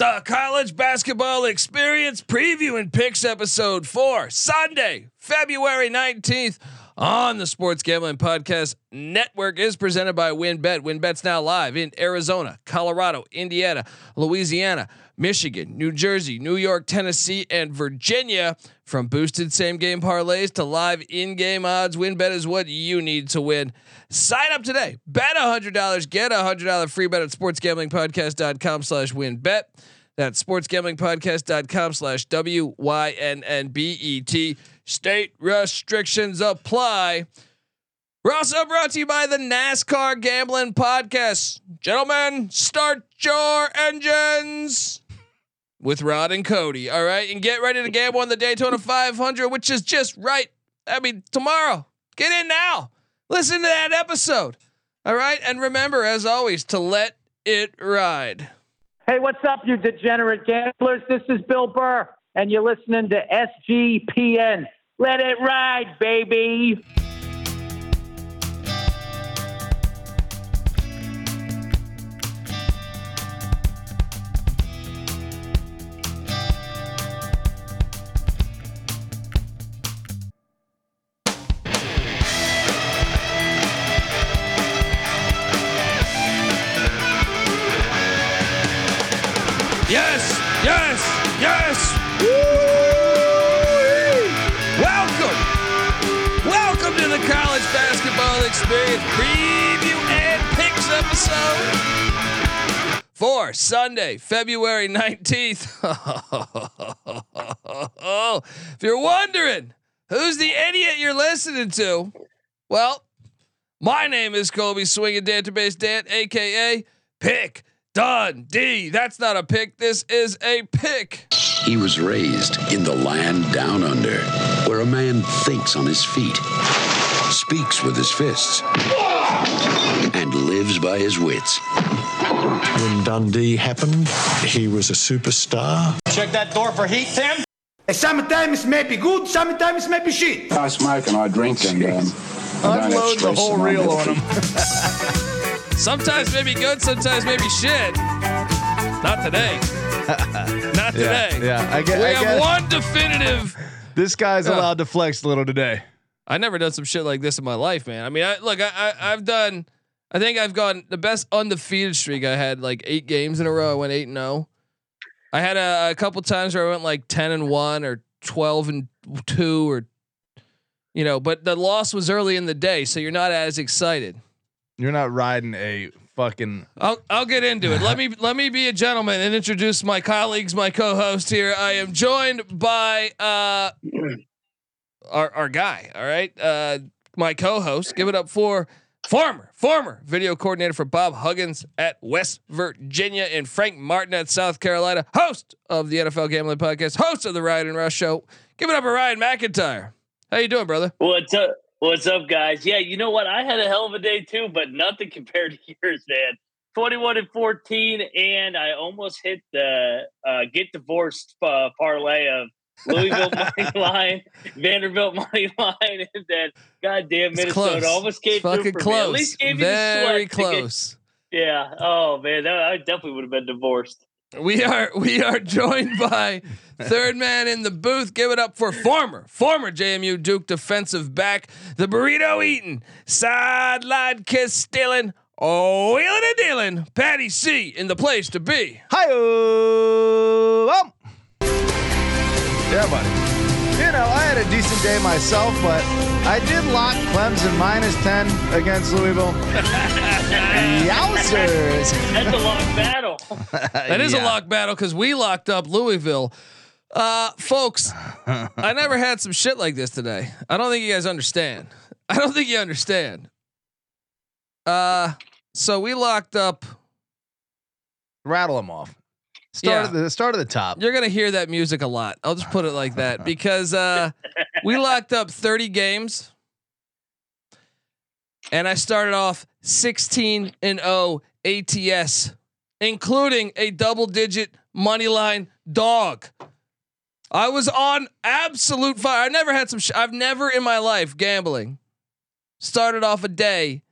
The college basketball experience preview and picks episode four, Sunday, February 19th on the Sports Gambling Podcast Network is presented by WynnBET. WynnBET's now live in Arizona, Colorado, Indiana, Louisiana, Michigan, New Jersey, New York, Tennessee, and Virginia. From boosted same game parlays to live in game odds, WynnBET is what you need to win. Sign up today. Bet $100, get a $100 free bet at sportsgamblingpodcast.com slash wynnbet. That's sportsgamblingpodcast.com slash W-Y-N-N-B-E-T. State restrictions apply. We're also brought to you by the NASCAR Gambling Podcast. Gentlemen, start your engines with Rod and Cody. All right. And get ready to gamble on the Daytona 500, which is just right. I mean, tomorrow. Get in now. Listen to that episode. All right. And remember, as always, to let it ride. Hey, what's up, you degenerate gamblers? This is Bill Burr, and you're listening to SGPN. Let it ride, baby. For Sunday, February 19th. if you're wondering who's the idiot you're listening to, well, my name is Colby Swinging Database Dan, aka Pick Dundee. That's not a pick. This is a pick. He was raised in the land down under, where a man thinks on his feet, speaks with his fists, and lives by his wits. When Dundee happened, he was a superstar. Check that door for heat, Tim. Sometimes may be good, sometimes may be shit. I smoke and I drink and um, I don't Unload the whole reel on him. Sometimes maybe good, sometimes maybe shit. Not today. Not today. Yeah, I get. We I have get one definitive. this guy's Yeah. allowed to flex a little today. I never done some shit like this in my life, man. I mean, I look, I, I I've done. I think I've gone the best undefeated streak. I had like eight games in a row. I went eight and zero. I had a, a couple times where I went like ten and one or twelve and two or, you know, but the loss was early in the day, so you're not as excited. You're not riding a fucking. I'll I'll get into it. Let me let me be a gentleman and introduce my colleagues, my co-host here. I am joined by uh our our guy. All right, uh, my co-host. Give it up for former former video coordinator for Bob Huggins at West Virginia and Frank Martin at South Carolina. Host of the NFL Gambling Podcast. Host of the Ryan and Rush Show. Give it up for Ryan McIntyre. How you doing, brother? What's up? What's up, guys? Yeah, you know what? I had a hell of a day too, but nothing compared to yours, man. 21 and 14, and I almost hit the uh, get divorced uh, parlay of Louisville money line, Vanderbilt money line, and then goddamn It's Minnesota close. almost came It's fucking through for me. At least gave me the Very sweat to get- close. yeah. Oh man, that, I definitely would have been divorced. We are we are joined by third man in the booth. Give it up for former former JMU Duke defensive back, the burrito eating, sideline kiss stealing, oh wheeling and dealing, Patty C in the place to be. Hi, um. Yeah, buddy. You know, I had a decent day myself, but I did lock Clemson minus ten against Louisville. Yowzers! That's a long battle. That is a lock battle because we locked up Louisville. Uh, folks, I never had some shit like this today. I don't think you guys understand. I don't think you understand. Uh, so we locked up. Rattle them off. Start at the start of the top. You're gonna hear that music a lot. I'll just put it like that because uh, we locked up 30 games, and I started off 16 and 0 ATS, including a double-digit money line dog. I was on absolute fire. I never had some. Sh- I've never in my life gambling started off a day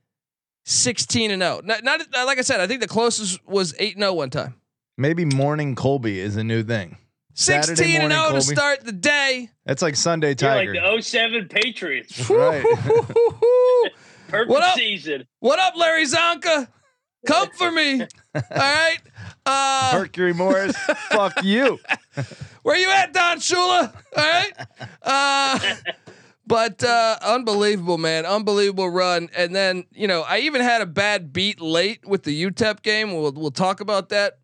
16 and 0. Not, not like I said. I think the closest was 8 and 0 one time. Maybe morning Colby is a new thing. Saturday 16 and morning 0 to start the day. That's like Sunday You're like the 07 Patriots. right. Perfect What up? season. what up, Larry Csonka? Come for me. All right. Uh, Mercury Morris. fuck you. Where you at, Don Shula? All right. Uh, but uh, unbelievable, man. Unbelievable run. And then, you know, I even had a bad beat late with the UTEP game. We'll we'll talk about that.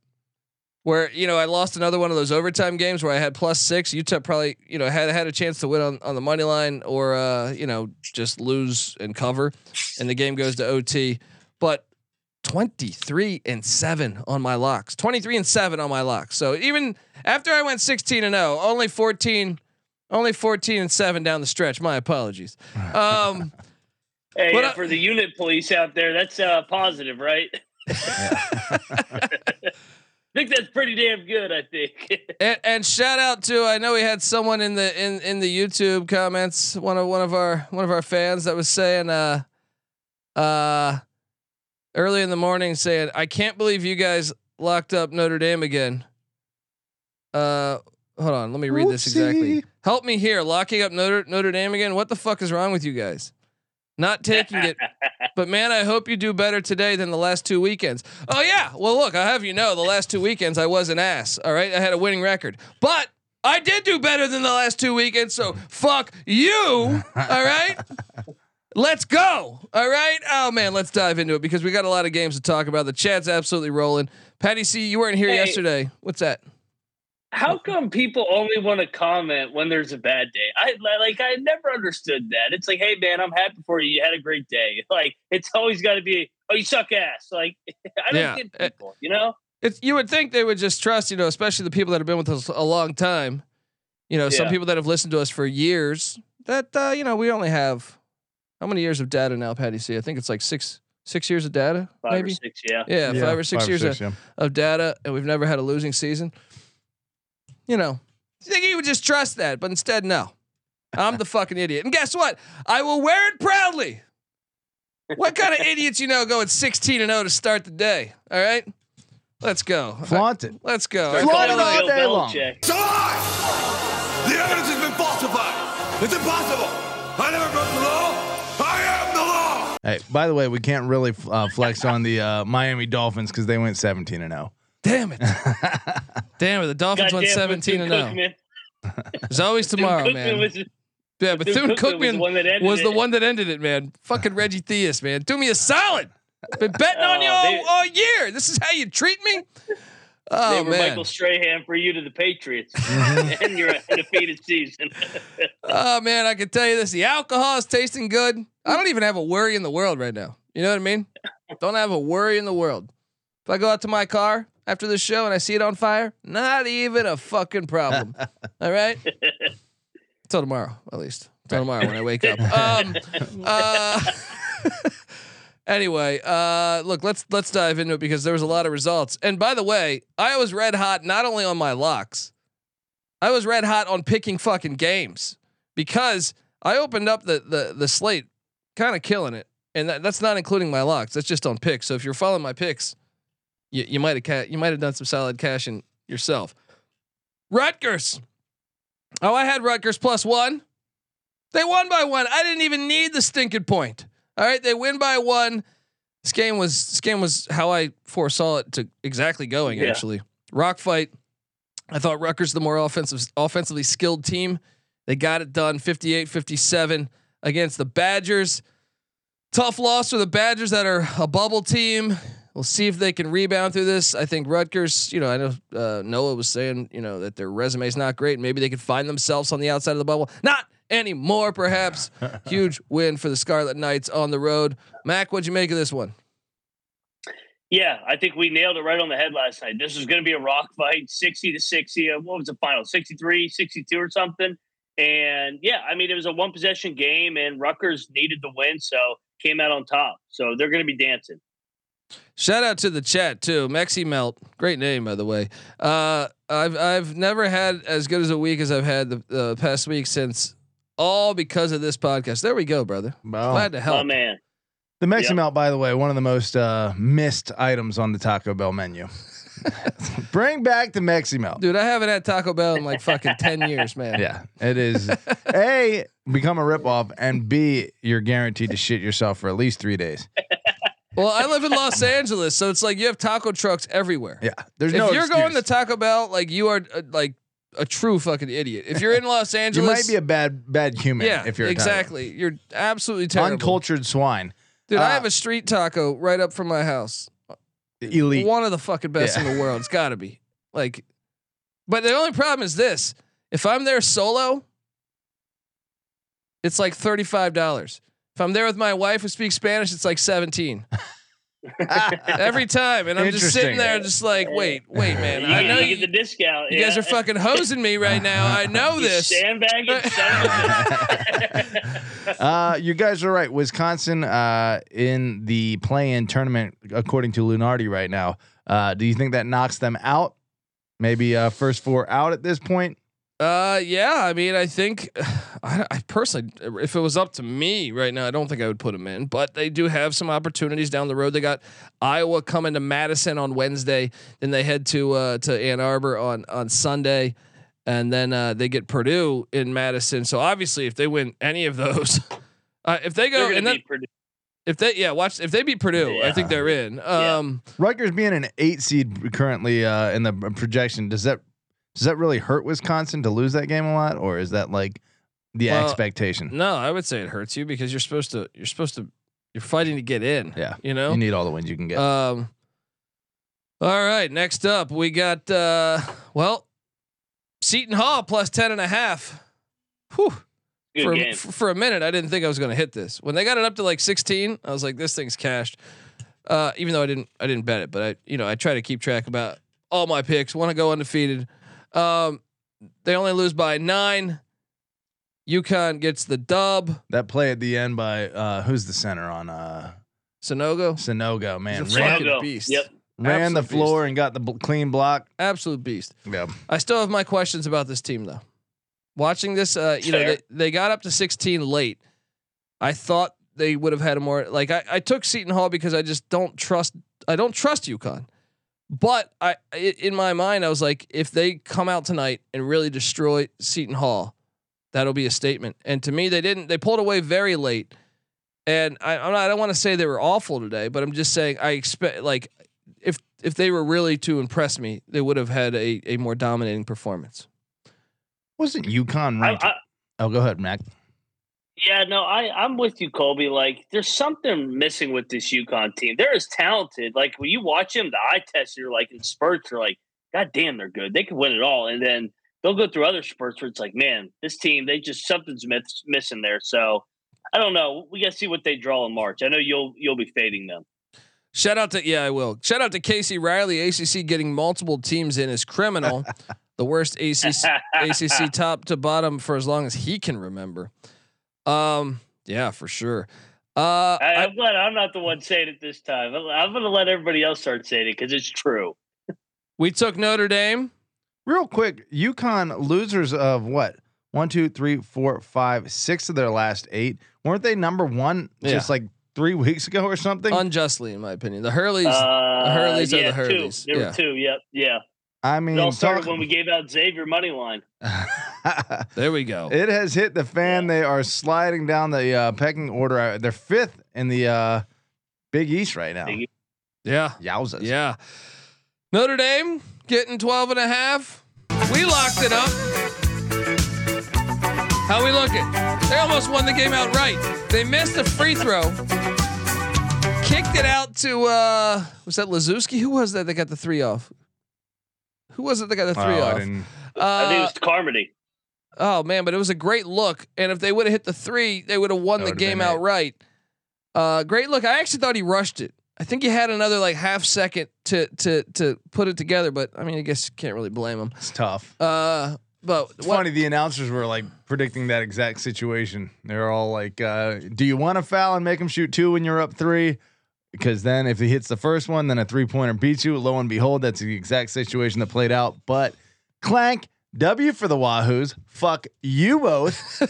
Where, you know, I lost another one of those overtime games where I had plus six. Utah probably, you know, had had a chance to win on, on the money line or uh, you know, just lose and cover. And the game goes to OT. But 23 and 7 on my locks. 23 and 7 on my locks. So even after I went 16 and 0, only 14 only 14 and 7 down the stretch. My apologies. Um Hey, What uh, up- for the unit police out there, that's uh, positive, right? I think that's pretty damn good. I think. and, and shout out to I know we had someone in the in in the YouTube comments, one of one of our one of our fans that was saying uh uh early in the morning saying, I can't believe you guys locked up Notre Dame again. Uh hold on, let me read this exactly. Help me here. Locking up Notre Notre Dame again. What the fuck is wrong with you guys? Not taking it. But man, I hope you do better today than the last two weekends. Oh yeah. Well, look, I have you know, the last two weekends I was an ass. All right, I had a winning record, but I did do better than the last two weekends. So fuck you. All right. Let's go. All right. Oh man, let's dive into it because we got a lot of games to talk about. The chat's absolutely rolling. Patty C, you weren't here Hey. yesterday. What's that? How come people only want to comment when there's a bad day? I like I never understood that. It's like, hey man, I'm happy for you. You had a great day. Like it's always got to be, oh, you suck ass. Like I don't Yeah. get people, you know. It's you would think they would just trust, you know, especially the people that have been with us a long time. You know, some people that have listened to us for years. That uh, you know, we only have how many years of data now, Patty C? I think it's like six six years of data, Five maybe. or six, yeah. Yeah, five or six five years six, of, yeah. of data, and we've never had a losing season. You know, you think he would just trust that, but instead, no. I'm the fucking idiot. And guess what? I will wear it proudly. What kind of idiots you know going 16 and 0 to start the day? All right, let's go. Flaunt it. Let's go. Start Flaunt calling it all Bill day long. Belichick. It's a lie! The evidence has been falsified! It's impossible! I never broke the law! I am the law! Hey, by the way, we can't really uh, flex on the uh, Miami Dolphins because they went 17 and oh. 0. Damn it. Damn it. The Dolphins went Goddamn, 17 and 0. Bethune-Cookman. There's always tomorrow, man. was- yeah, Bethune Cookman was the one that ended was the it. one that ended it, man. Fucking Reggie Theus, man. Do me a solid. I've been betting on you Oh, all, they- all year. This is how you treat me? They Oh, were man. Michael Strahan for you to the Patriots, Mm-hmm. and you're undefeated season. Oh, man. I can tell you this. The alcohol is tasting good. I don't even have a worry in the world right now. You know what I mean? Don't have a worry in the world. If I go out to my car after the show and I see it on fire, not even a fucking problem. All right? Till tomorrow, at least. Till tomorrow when I wake up. Um, uh, anyway, uh, look, let's let's dive into it because there was a lot of results. And by the way, I was red hot not only on my locks, I was red hot on picking fucking games because I opened up the the the slate, kind of killing it, and that, that's not including my locks. That's just on picks. So if you're following my picks, you you might have ca- you might have done some solid cashing yourself. Rutgers. Oh, I had Rutgers plus one. They won by one. I didn't even need the stinking point. All right, they win by one. This game was this game was how I foresaw it to exactly going. Yeah. Actually, rock fight. I thought Rutgers the more offensive, offensively skilled team. They got it done 58-57 against the Badgers. Tough loss for the Badgers that are a bubble team. We'll see if they can rebound through this. I think Rutgers, you know, I know uh, Noah was saying, you know, that their resume is not great. Maybe they could find themselves on the outside of the bubble. Not anymore, perhaps. Huge win for the Scarlet Knights on the road. Mac, what'd you make of this one? Yeah, I think we nailed it right on the head last night. This was going to be a rock fight, 60 to 60. Uh, What was the final? 63, 62 or something. And yeah, I mean, it was a one possession game, and Rutgers needed the win, so came out on top. So they're going to be dancing. Shout out to the chat too. Mexi Melt, great name by the way. Uh, I've I've never had as good as a week as I've had the, the past week since all because of this podcast. There we go, brother. Wow. Glad to Oh, help. man. The Mexi Yep. Melt, by the way, one of the most uh, missed items on the Taco Bell menu. Bring back the Mexi Melt. Dude, I haven't had Taco Bell in like fucking ten years, man. Yeah, it is. a become a ripoff, and B you're guaranteed to shit yourself for at least three days. Well, I live in Los Angeles, so it's like you have taco trucks everywhere. Yeah, there's if no. you're going to. Taco Bell, like you are uh, like a true fucking idiot. If you're in Los Angeles, you might be a bad bad human. yeah, if you're exactly. You're absolutely terrible. uncultured swine. Dude, I Uh, have a street taco right up from my house. Elite. One of the fucking best Yeah. in the world. It's got to be. Like, but the only problem is this: if I'm there solo, it's like thirty five dollars. If I'm there with my wife who speaks Spanish, it's like seventeen. Every time, and I'm just sitting there, just like, wait, wait, man. You, I know you you, get the discount. you guys are fucking hosing me right now. I know You this. Sandbagging. son of uh, you guys are right. Wisconsin uh, in the play-in tournament, according to Lunardi right now. Uh, do you think that knocks them out? Maybe uh, first four out at this point. Uh, yeah. I mean, I think I, I personally, if it was up to me right now, I don't think I would put them in. But they do have some opportunities down the road. They got Iowa coming to Madison on Wednesday, then they head to uh, to Ann Arbor on on Sunday, and then uh, they get Purdue in Madison. So obviously, if they win any of those, uh, if they go and then be pretty. if they yeah watch if they beat Purdue, I think they're in. Um, Rutgers being an eight seed currently uh, in the projection, does that does that really hurt Wisconsin to lose that game a lot, or is that like the Well, expectation? no, I would say it hurts you because you're supposed to you're supposed to you're fighting to get in. Yeah, you know. you need all the wins you can get. Um. All right, next up we got uh well, Seton Hall plus ten and a half. Whew. Good for, game. for for a minute, I didn't think I was going to hit this. When they got it up to like 16, I was like, this thing's cashed. Uh, even though I didn't, I didn't bet it, but I, you know, I try to keep track about all my picks. Want to go undefeated. Um, they only lose by nine. UConn gets the dub. that play at the end by uh, who's the center on uh, Sonogo, Sinogo? Man, He's a ran, fucking Go. beast. Yep. ran the absolute floor and got the bl- clean block. absolute beast. Yeah, I still have my questions about this team though. Watching this, uh, you know, they, they got up to 16 late. I thought they would have had a more like I, I took Seton Hall because I just don't trust I don't trust UConn. But I i- in my mind I was like if they come out tonight and really destroy Seton Hall, that'll be a statement. And to me they didn't. They pulled away very late. And I I'm not, I don't want to say they were awful today, but I'm just saying I expect like if if they were really to impress me, they would have had a a more dominating performance. wasn't UConn I. I, oh, go ahead, Mac. Yeah, no, I, I'm with you, Colby. Like, there's something missing with this UConn team. They're as talented. Like, when you watch them, the eye test, you're like, in spurts, you're like, God damn, they're good. They can win it all. And then they'll go through other spurts where it's like, man, this team, they just, something's miss, missing there. So, I don't know. We got to see what they draw in March. I know you'll you'll be fading them. Shout out to yeah, I will. Shout out to Casey Riley. ACC getting multiple teams in is criminal. the worst ACC ACC top to bottom for as long as he can remember. Um, yeah, for sure. Uh, I, I, I'm glad I'm not the one saying it this time. I'm, I'm going to let everybody else start saying it because it's true. we took Notre Dame. Real quick, UConn losers of what? One, two, three, four, five, six of their last eight. Weren't they number one just like three weeks ago or something? Unjustly, in my opinion, the Hurleys. Uh, Hurleys are the Hurleys. Two. There Yeah. were two. Yep. Yeah. I It mean, all started talk- when we gave out Xavier money line. there we go. it has hit the fan. They are sliding down the uh, pecking order. Uh, They're fifth in the uh, Big East right now. Big yeah, Yowzas. yeah. Notre Dame getting 12 and a half. We locked it up. How we looking? They almost won the game outright. They missed a free throw. Kicked it out to uh was that Laszewski? Who was that that got the three off? Who was it that got the Oh, three I off? didn't- I think it Uh, was Carmody. Oh man, but it was a great look. And if they would have hit the three, they would have won the game outright. Uh, great look. I actually thought he rushed it. I think he had another like half second to to to put it together, but I mean, I guess you can't really blame him. It's tough. Uh, but It's what- funny. The announcers were like predicting that exact situation. They're all like, uh, "Do you want to foul and make him shoot two when you're up three? Because then if he hits the first one, then a three pointer beats you. Lo and behold, that's the exact situation that played out. But clank W for the Wahoos. Fuck you both.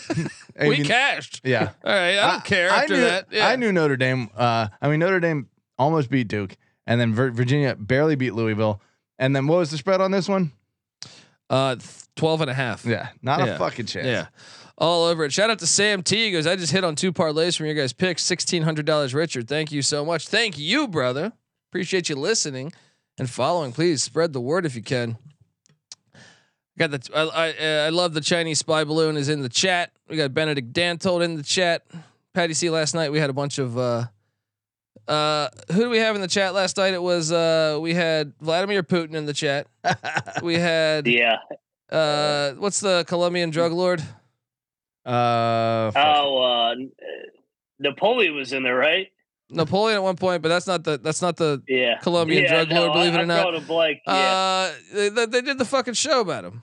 I we mean, cashed. yeah. All right, I don't care I after knew, that. Yeah. I knew Notre Dame. Uh, I mean, Notre Dame almost beat Duke, and then Vir- Virginia barely beat Louisville. And then what was the spread on this one? Uh, th- 12 and a half. Yeah, not Yeah. a fucking chance. Yeah. All over it. Shout out to Sam T. He goes, I just hit on two parlays from your guys' picks. $1,600 Richard. Thank you so much. Thank you, brother. Appreciate you listening and following. Please spread the word if you can. Got the I I, uh, I love the Chinese spy balloon is in the chat. We got Benedict Dantold in the chat. Patty C last night we had a bunch of uh uh who do we have in the chat last night? It was uh we had Vladimir Putin in the chat. we had Yeah. uh what's the Colombian drug lord? Uh. Oh, uh, Napoleon was in there, right? Napoleon at one point, but that's not the that's not the Yeah. Colombian yeah, drug lord, believe it or I'm not. drawing a. Yeah. uh they, they- they did the fucking show about him.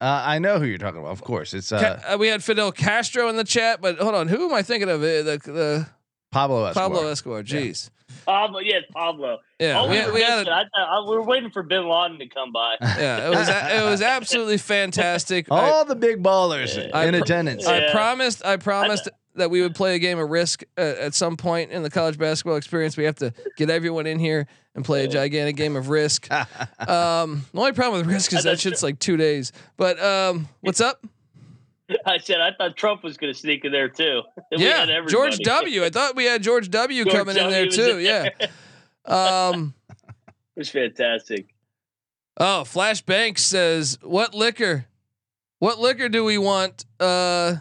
uh, I know who you're talking about. Of course, it's uh, Ca- uh, we had Fidel Castro in the chat, but hold on, who am I thinking of? Uh, the the Pablo Escobar. Pablo Escobar. Jeez. Pablo, yeah, Pablo. Yeah, oh, we, we, we had missing- a, I, I, we were waiting for Bin Laden to come by. yeah, it was it was absolutely fantastic. I- All the big ballers I in pr- attendance. I promised. I promised that we would play a game of Risk uh, at some point in the college basketball experience. We have to get everyone in here and play a gigantic game of Risk. Um, the only problem with Risk is that shit's like two days. But um, what's up? I said I thought Trump was going to sneak in there too. Yeah. George W. I thought we had George W. George coming in there too. in Yeah. there. Um. It was fantastic. Oh, Flash Banks says, "What liquor? What liquor do we want? Uh,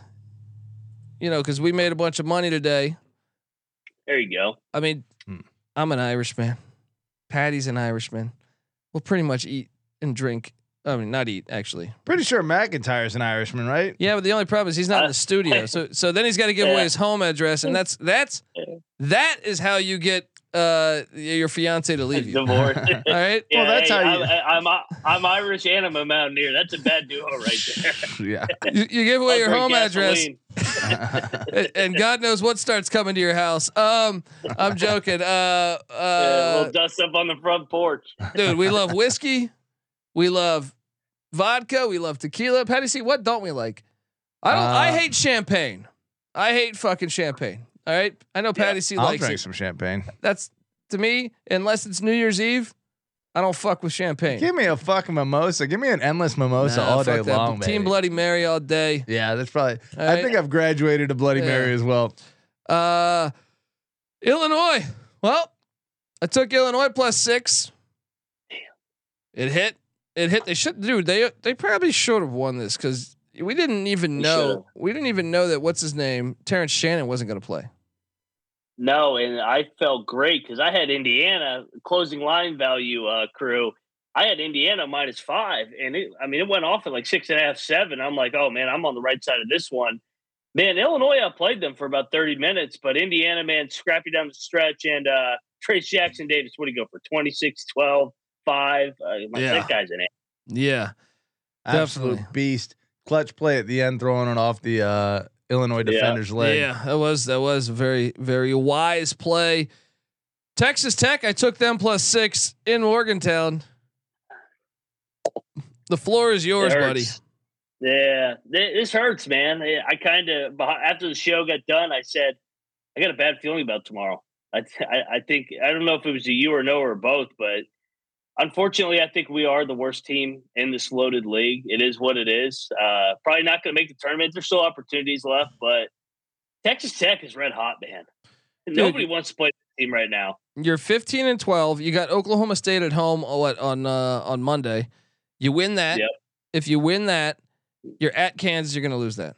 you know, because we made a bunch of money today. There you go. I mean, Hmm. I'm an Irishman. Patty's an Irishman. We'll pretty much eat and drink. I mean, not eat actually. Pretty sure McIntyre's an Irishman, right? Yeah, but the only problem is he's not in Uh, the studio. So, so then he's got to give away his home address, and that's that's that is how you get uh your fiance to leave you. All Divorce. right. Yeah, that's hey, how you- I'm, I'm I'm Irish and I'm a Mountaineer. That's a bad duo right there. Yeah. You, you give away I'll your home address. gasoline. and- and God knows what starts coming to your house. Um, I'm joking. Uh, Yeah, uh, we'll dust up on the front porch. dude, we love whiskey. We love vodka. We love tequila. Patty C, what don't we like? I don't. I Uh, hate champagne. I hate fucking champagne. All right. I know Patty C I'll likes drink it. some champagne. That's to me, unless it's New Year's Eve, I don't fuck with champagne. Give me a fucking mimosa. Give me an endless mimosa Nah, all day that. long, Team baby. Bloody Mary all day. Yeah, that's probably. All I right. think I've graduated to Bloody Yeah. Mary as well. Uh, Illinois. Well, I took Illinois plus six. It hit. It hit. They should, dude. They they probably should have won this because we didn't even know. should've. We didn't even know that what's his name, Terrence Shannon, wasn't going to play. No, and I felt great because I had Indiana closing line value uh, crew. I had Indiana minus five, and it, I mean it went off at like six and a half, seven. I'm like, oh man, I'm on the right side of this one. Man, Illinois outplayed them for about 30 minutes, but Indiana, man, scrappy down the stretch. And uh, Trayce Jackson-Davis, what do you go for? 26, 12, 5. Uh, my Yeah. that guy's an it. Yeah, Absolute Definitely. beast. Clutch play at the end, throwing it off the uh, Illinois Yeah. defender's leg. yeah. That was that was a very very wise play. Texas Tech. I took them plus six in Morgantown. The floor is yours, buddy. Yeah, this hurts, man. I kind of after the show got done, I said I got a bad feeling about tomorrow. I, I I think I don't know if it was a you or no or both, but unfortunately, I think we are the worst team in this loaded league. It is what it is. Uh, probably not going to make the tournament. There's still opportunities left, but Texas Tech is red hot, man. Nobody wants to play the team right now. You're 15 and 12. You got Oklahoma State at home. What on uh, on Monday? You win that. Yep. If you win that, you're at Kansas. You're going to lose that.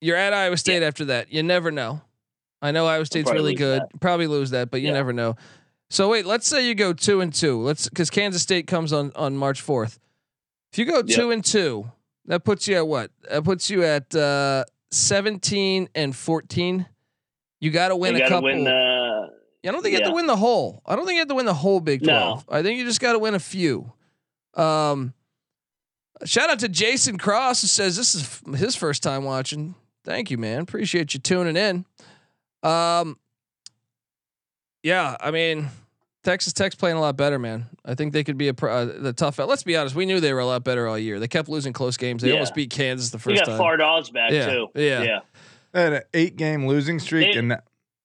You're at Iowa State after that. You never know. I know Iowa State's really good. Probably lose that, but you never know. So wait, let's say you go two and two. Let's because Kansas State comes on on March 4th. If you go Yep. two and two, that puts you at what? That puts you at uh, 17 and 14. You got to win you a got to couple. win. Uh, I don't think you have to win the whole. I don't think you have to win the whole Big No. Twelve. I think you just got to win a few. Um, shout out to Jason Cross who says this is f- his first time watching. Thank you, man. Appreciate you tuning in. Um, yeah, I mean, Texas Tech's playing a lot better, man. I think they could be a uh, the tough. Let's be honest. We knew they were a lot better all year. They kept losing close games. They Yeah. almost beat Kansas the you first got time. Fardaws back Yeah, too. yeah. yeah. They had an eight game losing streak, They- and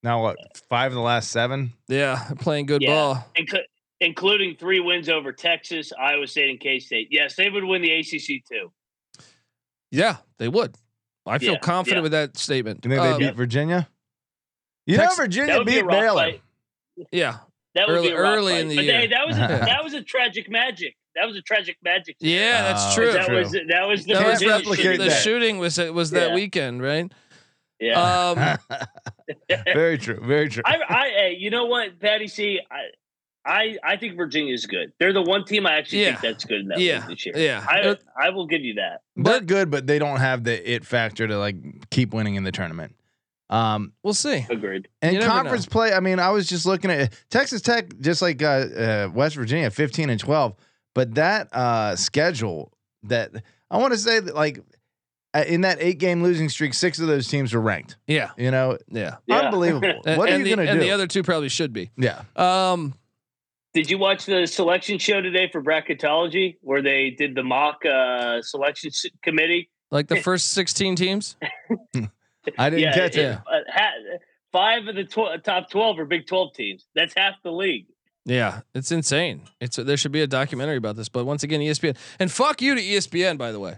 now what? Five of the last seven. yeah, playing good Yeah. ball. And, co- including three wins over Texas, Iowa State, and K State. Yes, they would win the ACC too. Yeah, they would. I feel Yeah, confident yeah. with that statement. You think they Um, beat Virginia? You Tex- know Virginia would be beat rough Baylor. fight. yeah, That would Early- be a early fight. in the but year. They, that was a, that was a tragic magic. That was a tragic magic. yeah, that's Oh, true. That True. was that was the That was Can't shooting. the shooting was was that Yeah. weekend, right? Yeah. Um, very true. Very true. I, I, hey, you know what, Patty C, I, I, I think Virginia's good. They're the one team I actually Yeah. think that's good enough Yeah. this year. Yeah. I, I will give you that. They're good, but they don't have the it factor to like keep winning in the tournament. Um, we'll see. Agreed. and You never conference play. I mean, I was just looking at Texas Tech, just like uh, uh, West Virginia, fifteen and twelve. But that uh, schedule, that I want to say that like uh, in that eight game losing streak, six of those teams were ranked. Yeah, You know, yeah. Yeah. unbelievable. And- what are you the, gonna And do? the other two probably should be. yeah, Um, Did you watch the selection show today for bracketology where they did the mock uh, selection s- committee? like the first sixteen teams. I didn't catch it. yeah. uh, ha- five of the tw- top 12 are Big 12 teams. That's half the league. Yeah, it's insane. It's there should be a documentary about this, but once again, ESPN and fuck you to ESPN. By the way,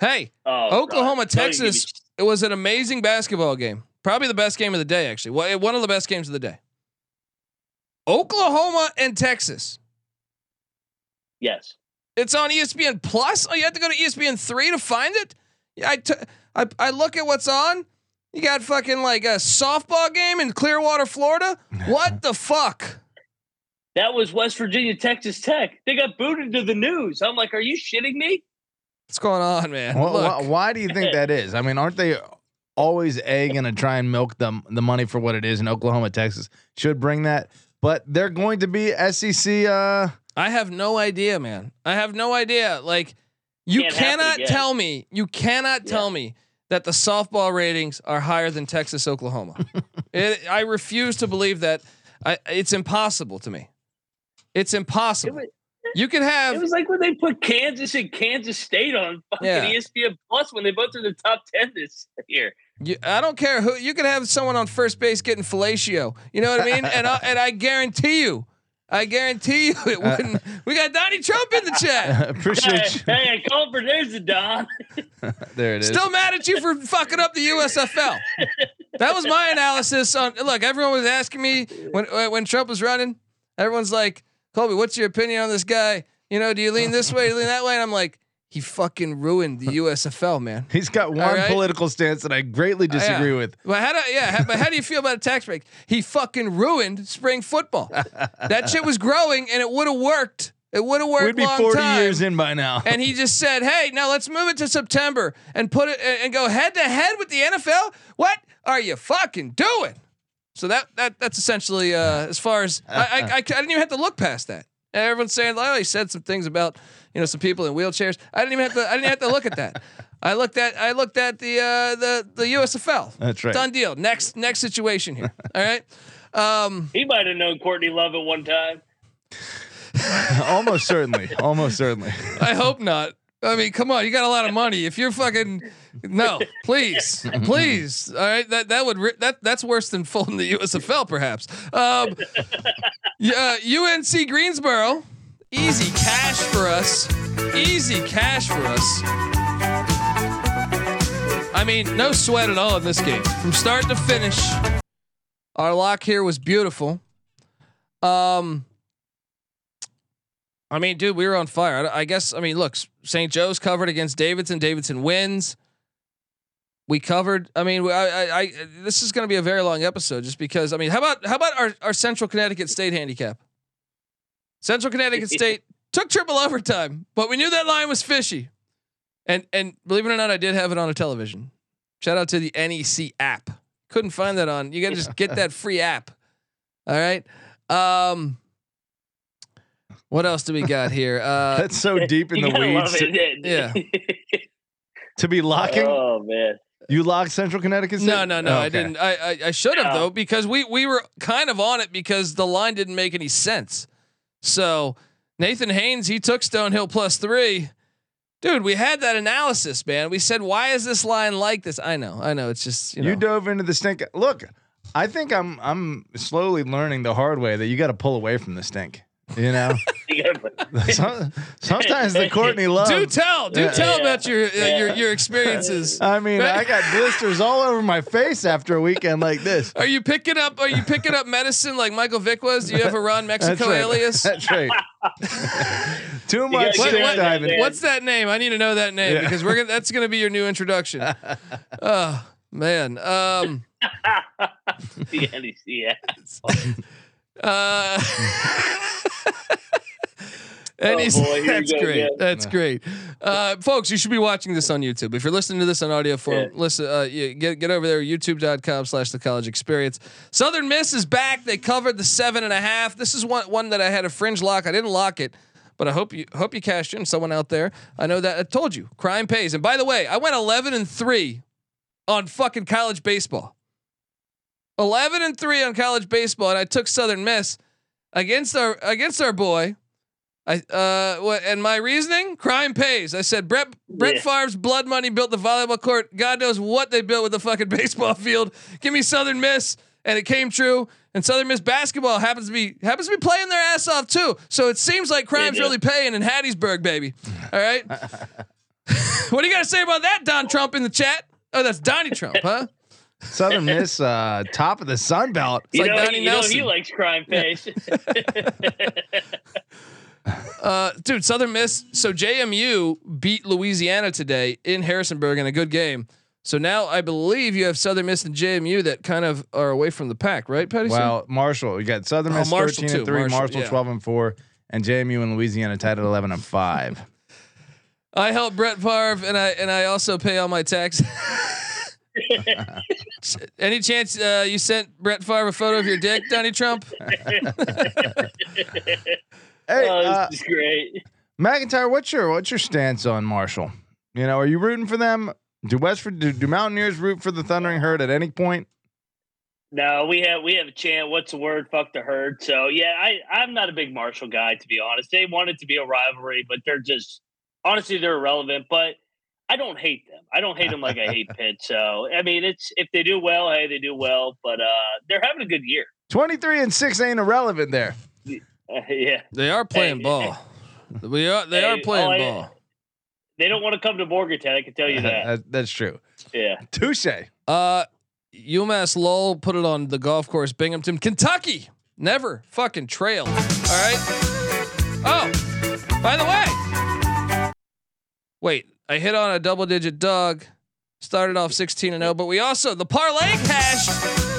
hey, Oh, Oklahoma, God. Texas. It was an amazing basketball game. Probably the best game of the day, actually. Well, One of the best games of the day. Oklahoma and Texas. Yes. It's on ESPN Plus. Oh, you have to go to ESPN three to find it. Yeah, I, t- I I look at what's on. You got fucking like a softball game in Clearwater, Florida. What the fuck? That was West Virginia, Texas Tech. They got booted to the news. I'm like, are you shitting me? What's going on, man? Well, Look. why, why do you think that is? I mean, aren't they always a going to try and milk the the money for what it is? And Oklahoma, Texas should bring that, but they're going to be SEC. Uh, I have no idea, man. I have no idea. Like, you Can't cannot tell me, you cannot Yeah. tell me that the softball ratings are higher than Texas, Oklahoma. it, I refuse to believe that. I, it's impossible to me. It's It impossible. was, You could have. it was like when they put Kansas and Kansas State on fucking Yeah. ESPN Plus when they both are in the top 10 this year. You, I don't care who. You could have someone on first base getting fellatio. You know what I mean? and I, and I guarantee you, I guarantee you, it uh, wouldn't. we got Donnie Trump in the chat. Hey, appreciate you. hey, I called for there's the Don. There it is. Still mad at you for fucking up the USFL. That was my analysis on. Look, everyone was asking me when uh, when Trump was running. Everyone's like, Colby, what's your opinion on this guy? You know, do you lean this way, do you lean that way? And I'm like, he fucking ruined the USFL, man. He's got one right. political stance that I greatly disagree Yeah. with. Well, how do yeah? How, but how do you feel about a tax break? He fucking ruined spring football. that shit was growing, and it would have worked. It would have worked. We'd be 40 time. years in by now. and he just said, "Hey, now let's move it to September and put it and go head to head with the NFL. What are you fucking doing?" So that that that's essentially uh, as far as I, I, I I didn't even have to look past that. And everyone's saying, "Oh, he said some things about you know some people in wheelchairs." I didn't even have to. I didn't have to look at that. I looked at I looked at the uh, the the USFL. That's right. Done deal. Next next situation here. All right. Um, He might have known Courtney Love at one time. almost certainly. Almost certainly. I hope not. I mean, come on, you got a lot of money. If you're fucking no, please, please. All right, that that would that that's worse than folding the USFL, perhaps. Um, yeah, UNC Greensboro, easy cash for us. Easy cash for us. I mean, no sweat at all in this game, from start to finish. Our lock here was beautiful. Um, I mean, dude, we were on fire. I, I guess. I mean, look, St. Joe's covered against Davidson. Davidson wins. We covered. I mean, I, I, I this is going to be a very long episode, just because. I mean, how about how about our our Central Connecticut State handicap? Central Connecticut State took triple overtime, but we knew that line was fishy. And and believe it or not, I did have it on a television. Shout out to the NEC app. Couldn't find that on. You got to just get that free app. All right. Um. What else do we got here? Uh, That's so deep in the weeds it. to, yeah. to be locking. oh man. You locked Central Connecticut? no, State? no, no. no. I Okay. didn't. I I, I should have No. though because we we were kind of on it because the line didn't make any sense. So Nathan Haynes he took Stonehill plus three. Dude, we had that analysis, man. We said, why is this line like this? I know, I know. It's just you know. You dove into the stink. Look, I think I'm I'm slowly learning the hard way that you got to pull away from the stink. You know, You gotta put- Some- sometimes the Courtney Love. do tell, do Yeah. tell Yeah. about your uh, Yeah. your your experiences. I mean, I got blisters all over my face after a weekend like this. Are you picking up? Are you picking up medicine like Michael Vick was? Do you have a Ron That's Mexico right. alias? That's right. Too much get stick on that, diving. What's that name? I need to know that name Yeah. because we're gonna, that's going to be your new introduction. Oh man. Um. yeah, yeah. Uh. And Oh, boy, that's great. again. That's great, uh, folks. You should be watching this on YouTube. If you're listening to this on audio form, Yeah. listen. Uh, you get get over there. YouTube.com/slash The College Experience. Southern Miss is back. They covered the seven and a half. This is one one that I had a fringe lock. I didn't lock it, but I hope you hope you cashed in. Someone out there. I know that I told you. Crime pays. And by the way, I went 11 and three on fucking college baseball. 11 and 3 on college baseball and I took Southern Miss against our against our boy. I uh what and my reasoning, crime pays. I said Brett Brett Yeah. Favre's blood money built the volleyball court. God knows what they built with the fucking baseball field. Give me Southern Miss and it came true. And Southern Miss basketball happens to be happens to be playing their ass off too. So it seems like crime's really paying in Hattiesburg, baby. All right. what do you got to say about that, Don Trump in the chat? Oh, that's Donnie Trump, huh? Southern Miss, uh, top of the Sun Belt. You like know, Donnie you know he likes crime face. Uh, dude, Southern Miss. So JMU beat Louisiana today in Harrisonburg in a good game. So now I believe you have Southern Miss and JMU that kind of are away from the pack, right, Patty? Well, Marshall, you got Southern Oh, Miss Marshall thirteen too. and three, Marshall, Marshall, yeah. twelve and four, and JMU and Louisiana tied at eleven and five. I help Brett Favre, and I and I also pay all my taxes. Any chance uh, you sent Brett Favre a photo of your dick, Donnie Trump? Hey, oh, uh, is great. McIntyre, what's your what's your stance on Marshall? You know, are you rooting for them? Do Westford do, do Mountaineers root for the Thundering Herd at any point? No, we have we have a chant. What's the word? Fuck the herd. So yeah, I I'm not a big Marshall guy to be honest. They want it to be a rivalry, but they're just honestly they're irrelevant. But I don't hate them. I don't hate them like I hate Pitt. So I mean, it's if they do well, hey, they do well. But uh, they're having a good year. Twenty three and six ain't irrelevant there. Uh, yeah, They are playing Hey, ball. We are. They are playing all I- ball. they don't want to come to Morgantown. I can tell you that. That- that's true. Yeah. Touche. Uh, UMass Lowell put it on the golf course, Binghamton, Kentucky. Never fucking trail. All right. Oh, by the way, wait, I hit on a double digit dog. Started off 16 and 0, but we also the parlay cash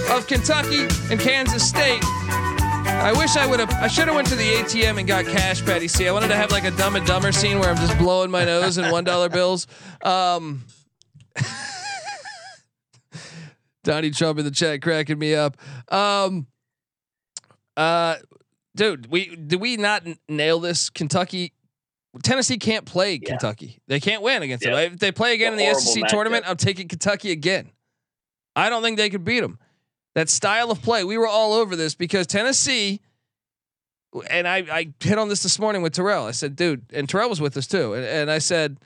of Kentucky and Kansas State. I wish I would have. I should have went to the ATM and got cash, Patty C. I wanted to have like a Dumb and Dumber scene where I'm just blowing my nose in one dollar bills. Um, Donnie Trump in the chat cracking me up. Um, uh, dude, we did we not nail this? Kentucky, Tennessee can't play Yeah. Kentucky. They can't win against Yeah. them. If they play again in the SEC matchup. tournament, I'm taking Kentucky again. I don't think they could beat them. That style of play, we were all over this because Tennessee. And I, I hit on this this morning with Terrell. I said, dude, and Terrell was with us too. And, and I said,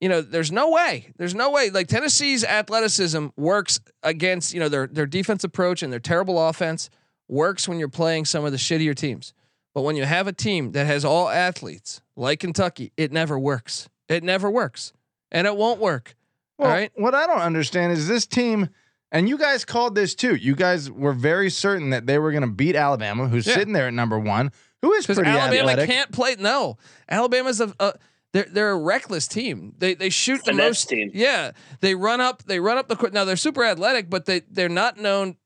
you know, there's no way. There's no way. Like Tennessee's athleticism works against, you know, their their defense approach and their terrible offense works when you're playing some of the shittier teams. But when you have a team that has all athletes like Kentucky, it never works. It never works. And it won't work. Well, all right. What I don't understand is this team, and you guys called this too. You guys were very certain that they were going to beat Alabama, who's Yeah. sitting there at number one, who is Because pretty Alabama athletic. can't play. No, Alabama's a, a they're they're a reckless team. They they shoot the Finesse most. team. Yeah, they run up. They run up the court. Now they're super athletic, but they they're not known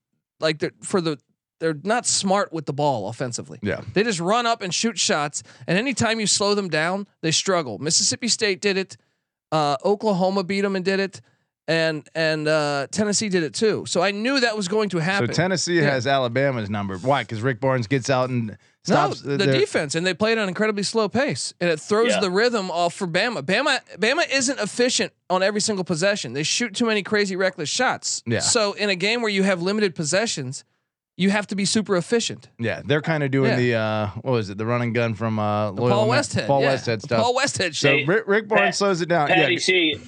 like they're for the. They're not smart with the ball offensively. Yeah. They just run up and shoot shots, and anytime you slow them down, they struggle. Mississippi State did it. Uh, Oklahoma beat them and did it, and and uh, Tennessee did it too. So I knew that was going to happen. So. Tennessee Yeah. has Alabama's number. Why? Because Rick Barnes gets out and stops no, the their- defense, and they play at an incredibly slow pace, and it throws Yeah. the rhythm off for Bama. Bama, Bama isn't efficient on every single possession. They shoot too many crazy reckless shots. Yeah. So in a game where you have limited possessions, you have to be super efficient. Yeah, they're kind of doing Yeah. the uh, what was it? The running gun from uh, The Paul Westhead, Paul yeah. Westhead stuff. Paul Westhead so shit. Rick, Rick Barnes Pat- slows it down. Patty yeah, C,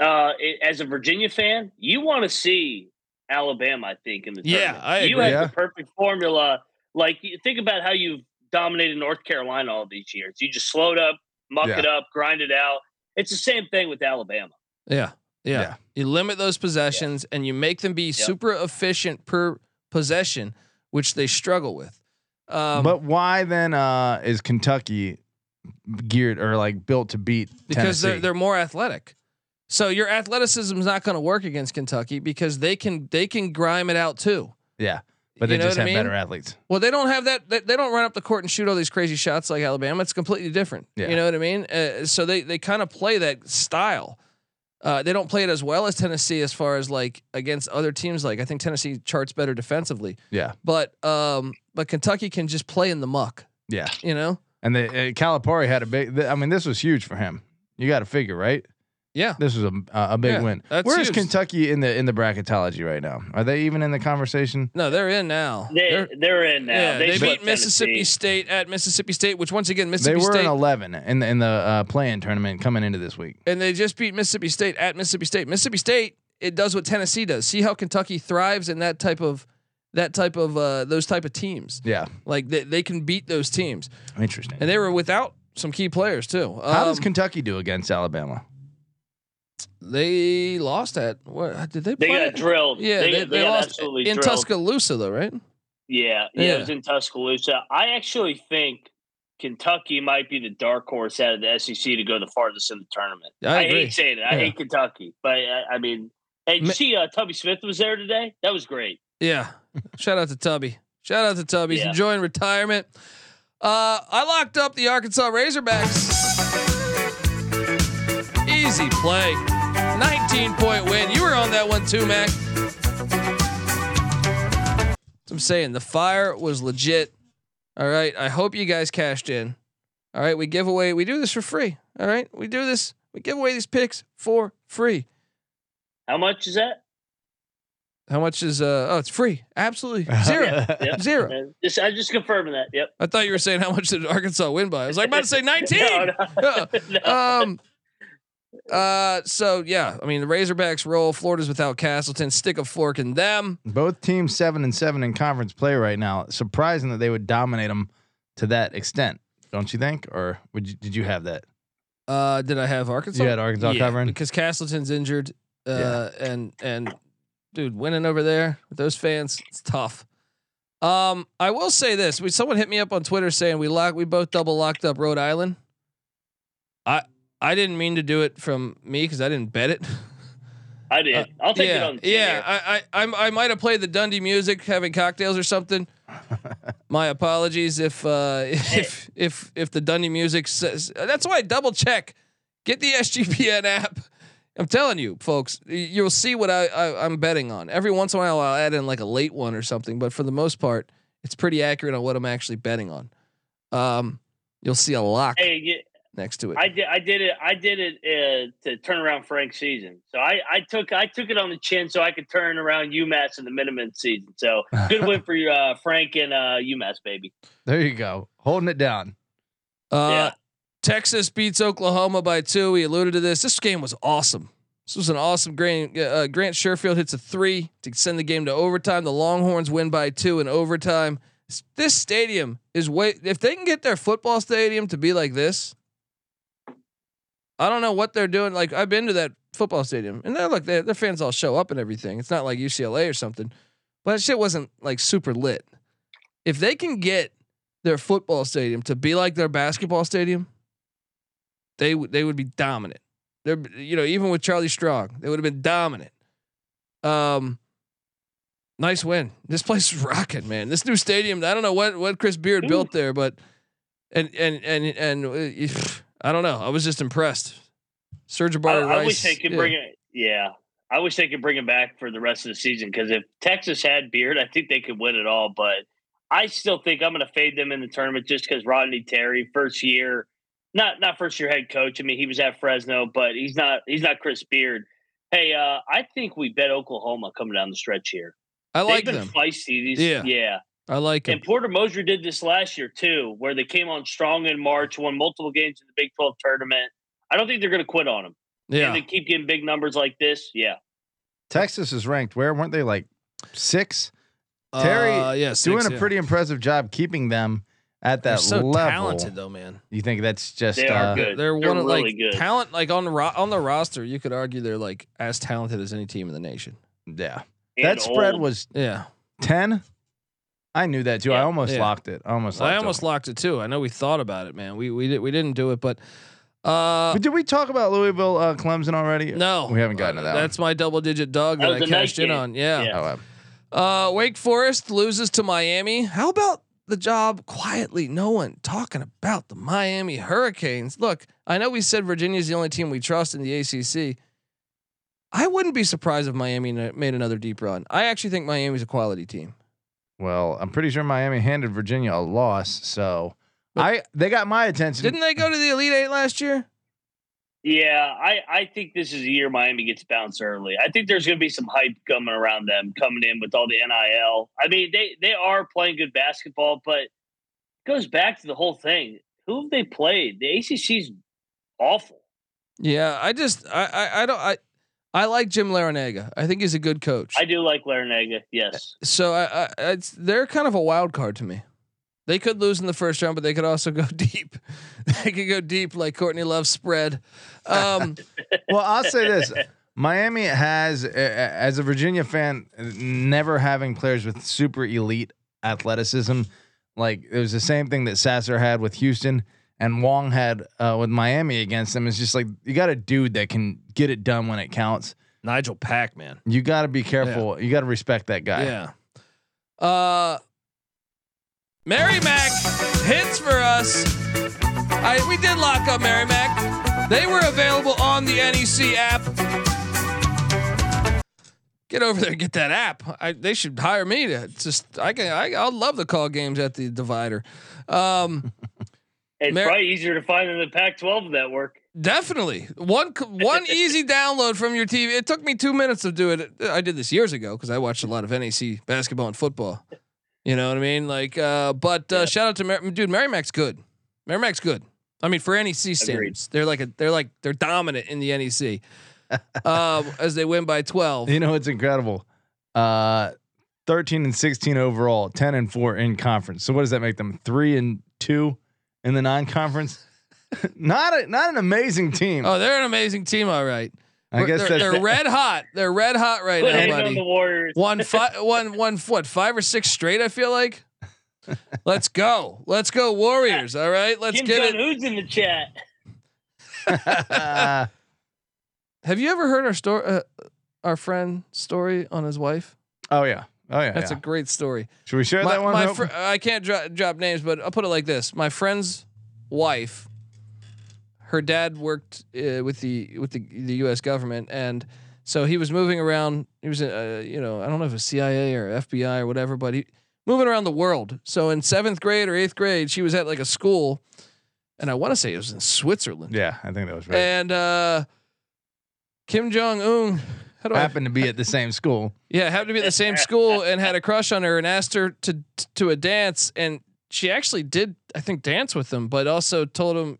uh, it- as a Virginia fan, you want to see Alabama. I think in the Yeah, tournament. I You have Yeah. the perfect formula. Like think about how you've dominated North Carolina all these years. You just slowed up, muck Yeah. it up, grind it out. It's the same thing with Alabama. Yeah. Yeah. Yeah. You limit those possessions and you make them be super efficient per possession, which they struggle with. Um, but why then uh, is Kentucky geared or like built to beat because they're they're more athletic. So your athleticism is not going to work against Kentucky because they can they can grime it out too. yeah, but they You know just what I have mean? better athletes. Well, they don't have that. They, they don't run up the court and shoot all these crazy shots like Alabama. It's completely different. Yeah. You know what I mean? Uh, so they they kind of play that style. Uh, they don't play it as well as Tennessee as far as like against other teams. Like I think Tennessee charts better defensively, Yeah, but um, but Kentucky can just play in the muck. yeah. You know? And the uh, Calipari had a big. th- I mean, this was huge for him. You got to figure, right? Yeah. This was a uh, a big Yeah, win. that's Where is huge. Kentucky in the in the bracketology right now? Are they even in the conversation? No, they're in now. They They're- they're in now. yeah, they, swept beat Mississippi Tennessee. State at Mississippi State, which once again Mississippi State. They were State in eleven in the in the uh, playing tournament coming into this week. and they just beat Mississippi State at Mississippi State. Mississippi State it does what Tennessee does. See how Kentucky thrives in that type of that type of uh, those type of teams. Yeah, Like they, they can beat those teams, interesting. and they were without some key players too. How does Um, Kentucky do against Alabama? They lost at what did they? They play? got drilled. Yeah, they, they, they they lost absolutely in drilled. Tuscaloosa though, right? Yeah, yeah, Yeah. it was in Tuscaloosa. I actually think Kentucky might be the dark horse out of the SEC to go the farthest in the tournament. Yeah, I hate saying it. I Yeah. hate Kentucky, but I, I mean, hey, did Ma- you see uh, Tubby Smith was there today? That was great. Yeah. Shout out to Tubby. Shout out to Tubby. He's Yeah. enjoying retirement. Uh, I locked up the Arkansas Razorbacks. Easy play. 19 point win. You were on that one too, Mac. I'm saying the fire was legit. All right. I hope you guys cashed in. All right. We give away, we do this for free. All right. We do this, we give away these picks for free. How much is that? How much is, uh, oh, it's free. Absolutely. Zero. Yep. Zero. Uh, Just, I just confirming that. Yep. I thought you were saying how much did Arkansas win by. I was like about to say 19. No, no. No. um uh so yeah, I mean the Razorbacks roll, Florida's without Castleton, stick a fork in them. Both teams seven and seven in conference play right now. Surprising that they would dominate them to that extent, don't you think? Or would you, did you have that? Uh did I have Arkansas? You had Arkansas Yeah, covering? because Castleton's injured. Uh and and dude, winning over there with those fans, it's tough. Um, I will say this: we someone hit me up on Twitter saying we lock we both double locked up Rhode Island. I I didn't mean to do it from me because I didn't bet it. I did. I'll take yeah, it on. the yeah. I, I I'm- I might have played the Dundee music, having cocktails or something. My apologies if uh, if if if the Dundee music says that's why I double check. Get the SGPN app. I'm telling you, folks, you'll see what I, I I'm betting on. Every once in a while, I'll add in like a late one or something, but for the most part, it's pretty accurate on what I'm actually betting on. Um, you'll see a lock Hey, you, next to it. I did. I did it. I did it uh, to turn around Frank's season. So I, I took I took it on the chin so I could turn around UMass in the minimum season. So good win for uh, Frank and uh, UMass, baby. There you go, holding it down. Uh, Yeah. Texas beats Oklahoma by two. We alluded to this. This game was awesome. This was an awesome Grant. Uh, Grant Sherfield hits a three to send the game to overtime. The Longhorns win by two in overtime. This- This stadium is way. If they can get their football stadium to be like this, I don't know what they're doing. Like I've been to that football stadium, and they're like their their fans all show up and everything. It's not like UCLA or something, but that shit wasn't like super lit. If they can get their football stadium to be like their basketball stadium, they would they would be dominant. They're you know even with Charlie Strong, they would have been dominant. Um, nice win. This place is rocking, man. This new stadium. I don't know what what Chris Beard built there, but and and and and uh, I don't know. I was just impressed. Serge I, Jabari I wish they could yeah. bring it. Yeah, I wish they could bring him back for the rest of the season because if Texas had Beard, I think they could win it all. But I still think I'm going to fade them in the tournament just because Rodney Terry, first year, not not first year head coach. I mean, he was at Fresno, but he's not he's not Chris Beard. Hey, uh, I think we bet Oklahoma coming down the stretch here. I like They've been them. feisty. These, Yeah. yeah. I like them. And Porter Moser did this last year too, where they came on strong in March, won multiple games in the Big 12 tournament. I don't think they're going to quit on them. And Yeah. they keep getting big numbers like this. Yeah. Texas is ranked where weren't they like six? Terry Uh, yeah, Doing a yeah. pretty impressive job keeping them at They're that so level. talented though, man. You think that's just They are uh, good. They're, They're one of really like good. talent, like on the ro- on the roster. You could argue they're like as talented as any team in the nation. yeah. And that spread old. was Yeah, ten. I knew that too. I almost Yeah. locked it. I almost. Locked I almost it. locked it too. I know we thought about it, man. We we did we didn't do it, but uh, But did we talk about Louisville, uh, Clemson already? no, we haven't gotten to that. That's my double digit dog That that, I the night cashed in on. Yeah. Yeah. Oh, uh, Uh, Wake Forest loses to Miami. How about the job quietly? No one talking about the Miami Hurricanes. Look, I know we said Virginia's the only team we trust in the ACC. I wouldn't be surprised if Miami made another deep run. I actually think Miami's a quality team. Well, I'm pretty sure Miami handed Virginia a loss, so But- I they got my attention. Didn't they go to the Elite Eight last year? Yeah, I, I think this is a year Miami gets bounced early. I think there's going to be some hype coming around them coming in with all the NIL. I mean, they they are playing good basketball, but it goes back to the whole thing. Who have they played? The ACC's awful. Yeah, I just I I, I don't I I like Jim Larrañaga. I think he's a good coach. I do like Larrañaga. Yes. so I, I it's they're kind of a wild card to me. They could lose in the first round, but they could also go deep. they could go deep like Courtney Love spread. Um, well, I'll say this: Miami has, a- a- as a Virginia fan, never having players with super elite athleticism. Like it was the same thing that Sasser had with Houston and Wong had uh, with Miami against them. is just like you got a dude that can get it done when it counts. Nigel Pack, man. You got to be careful. You got to respect that guy. Yeah. Uh, Merrimack hits for us. I we did lock up Merrimack. They were available on the NEC app. Get over there and get that app. I, they should hire me to just. I can. I, I'll love the call games at the divider. Um, It's Mar- probably easier to find than the Pac-12 network. Definitely one one easy download from your TV. It took me two minutes to do it. I did this years ago because I watched a lot of NEC basketball and football. You know what I mean? Like, uh, but uh, shout out to Mar- dude. Merrimack's good. Merrimack's good. I mean, for NEC standards, they're like a they're like they're dominant in the NEC. um, as they win by twelve. You know, it's incredible. Uh, 13 and 16 overall, 10 and 4 in conference. So what does that make them? 3 and 2 in the non-conference? not a, not an amazing team. Oh, they're an amazing team. All right. I guess they're, that's they're red hot. They're red hot right Put now, it on the Warriors. one five one one what five or six straight i feel like let's go let's go warriors all right let's Kim get Jong it Un's in the chat. Uh, have you ever heard our story uh, our friend story on his wife oh yeah. Oh yeah. that's yeah. a great story Should we share my, that one? my fr- i can't dro- drop names but i'll put it like this my friend's wife her dad worked uh, with the with the, the us government and so he was moving around he was uh, you know i don't know if it was cia or fbi or whatever but he moving around the world so in seventh grade or eighth grade she was at like a school and i want to say it was in switzerland yeah, I think that was right. and uh kim jong-un how do I Happened to be at the same school. yeah, happened to be at the same school and had a crush on her and asked her to to a dance and she actually did I think dance with him, but also told him,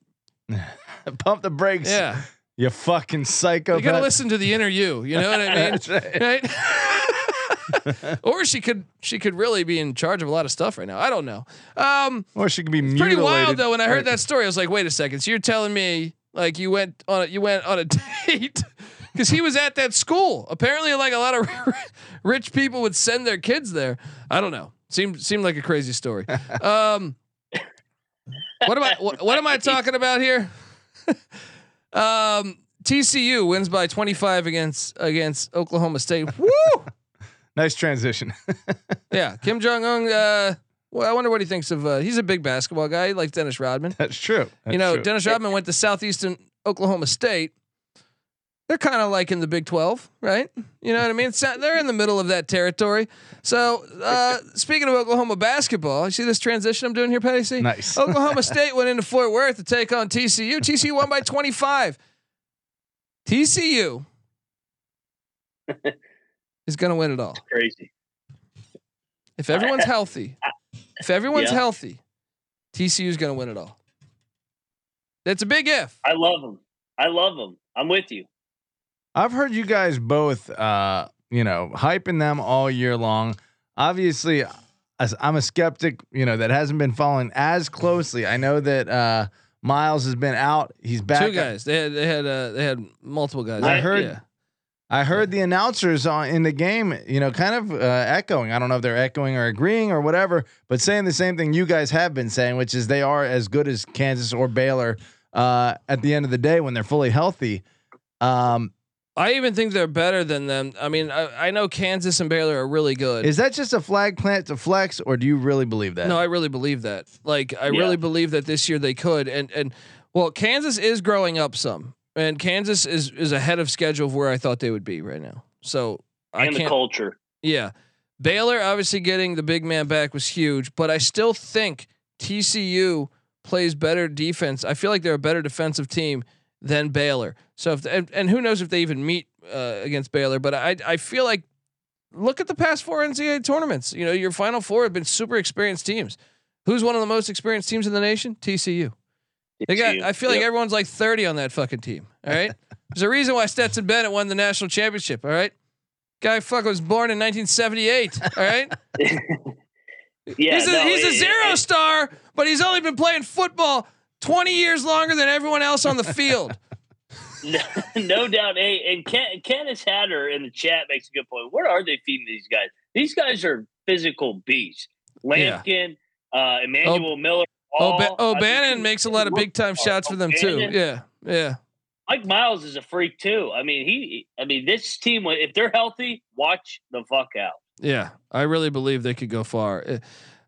Pump the brakes. yeah, You fucking psycho. you gotta listen to the inner you. You know what I mean? Right. right? or she could she could really be in charge of a lot of stuff right now. I don't know. Um, Or she could be pretty wild though. When I heard that story, I was like, wait a second. So you're telling me like you went on a, you went on a date because he was at that school. Apparently, like a lot of rich people would send their kids there. I don't know. Seemed seemed like a crazy story. Um, what am I what, what am I talking about here? um, TCU wins by 25 against against Oklahoma State. Woo! Nice transition. Yeah, Kim Jong Un. Uh, well, I wonder what he thinks of. Uh, he's a big basketball guy. He likes Dennis Rodman. That's true. That's you know, true. Dennis Rodman went to Southeastern Oklahoma State. They're kind of like in the Big Twelve, right? You know what I mean? So they're in the middle of that territory. So, uh, speaking of Oklahoma basketball, you see this transition I'm doing here, Patty? C? Nice. Oklahoma State went into Fort Worth to take on TCU. TCU won by 25. TCU is going to win it all. Crazy. If everyone's healthy, if everyone's Yeah. healthy, TCU is going to win it all. That's a big if. I love them. I love them. I'm with you. I've heard you guys both, uh, you know, hyping them all year long. Obviously, I'm a skeptic, you know, that hasn't been following as closely. I know that uh, Miles has been out. He's back. Two guys. They had they had uh, they had multiple guys. I heard- Yeah. I heard the announcers on in the game, you know, kind of uh, echoing. I don't know if they're echoing or agreeing or whatever, but saying the same thing you guys have been saying, which is they are as good as Kansas or Baylor uh, at the end of the day when they're fully healthy. Um, I even think they're better than them. I mean, I, I know Kansas and Baylor are really good. is that just a flag plant to flex, or do you really believe that? No, I really believe that. Like, I Yeah. really believe that this year they could. And and well, Kansas is growing up some, and Kansas is is ahead of schedule of where I thought they would be right now. So I and the can't. culture. Yeah, Baylor obviously getting the big man back was huge, but I still think TCU plays better defense. I feel like they're a better defensive team than Baylor. So if and, and who knows if they even meet uh, against Baylor, but I I feel like look at the past four NCAA tournaments. You know, your final four have been super experienced teams. Who's one of the most experienced teams in the nation? TCU. They got. I feel like everyone's like thirty on that fucking team. All right. There's a reason why Stetson Bennett won the national championship. All right. Guy fuck was born in 1978. All right. Yeah, he's a, no, he's a it- zero it- star, but he's only been playing football 20 years longer than everyone else on the field. No, no doubt. Hey, and Ken, Kenneth Hatter in the chat makes a good point. Where are they feeding these guys? These guys are physical beasts. Yeah. Lampkin, uh, Emmanuel Miller. Oh, all- I O'Bannon makes a lot of big time shots for them too. Yeah. Yeah. Mike Miles is a freak too. I mean, he. I mean, this team, if they're healthy, watch the fuck out. Yeah. I really believe they could go far. Uh,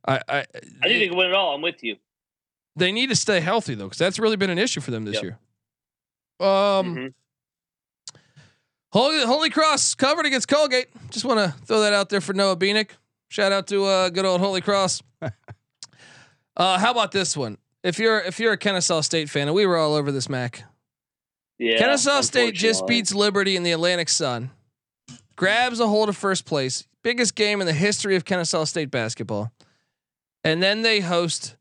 I, I, I think they can win it all. I'm with you. They need to stay healthy though, because that's really been an issue for them this Yep. year. Um, Mhm. Holy, Holy Cross covered against Colgate. Just want to throw that out there for Noah Beanick. Shout out to uh, good old Holy Cross. uh, how about this one? If you're if you're a Kennesaw State fan, and we were all over this, Mac. Yeah. Kennesaw State just beats Liberty in the Atlantic Sun, grabs a hold of first place, biggest game in the history of Kennesaw State basketball, and then they host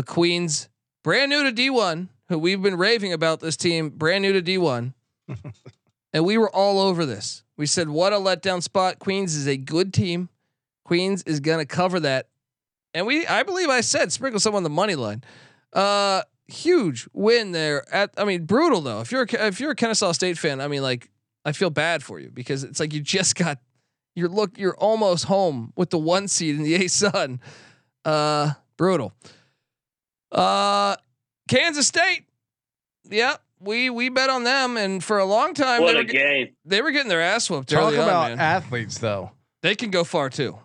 the Queens, brand new to D1, who we've been raving about this team, brand new to D1, and we were all over this. We said, "What a letdown spot! Queens is a good team. Queens is gonna cover that." And we, I believe, I said sprinkle some on the money line. Uh, huge win there. At I mean, brutal though. If you're a, if you're a Kennesaw State fan, I mean, like I feel bad for you because it's like you just got you're look you're almost home with the one seed in the A Sun. Uh, brutal. Uh, Kansas State. Yeah, we we bet on them, and for a long time What they a were, get- they were getting their ass whooped. Talk early on, about man. athletes, though. they can go far too.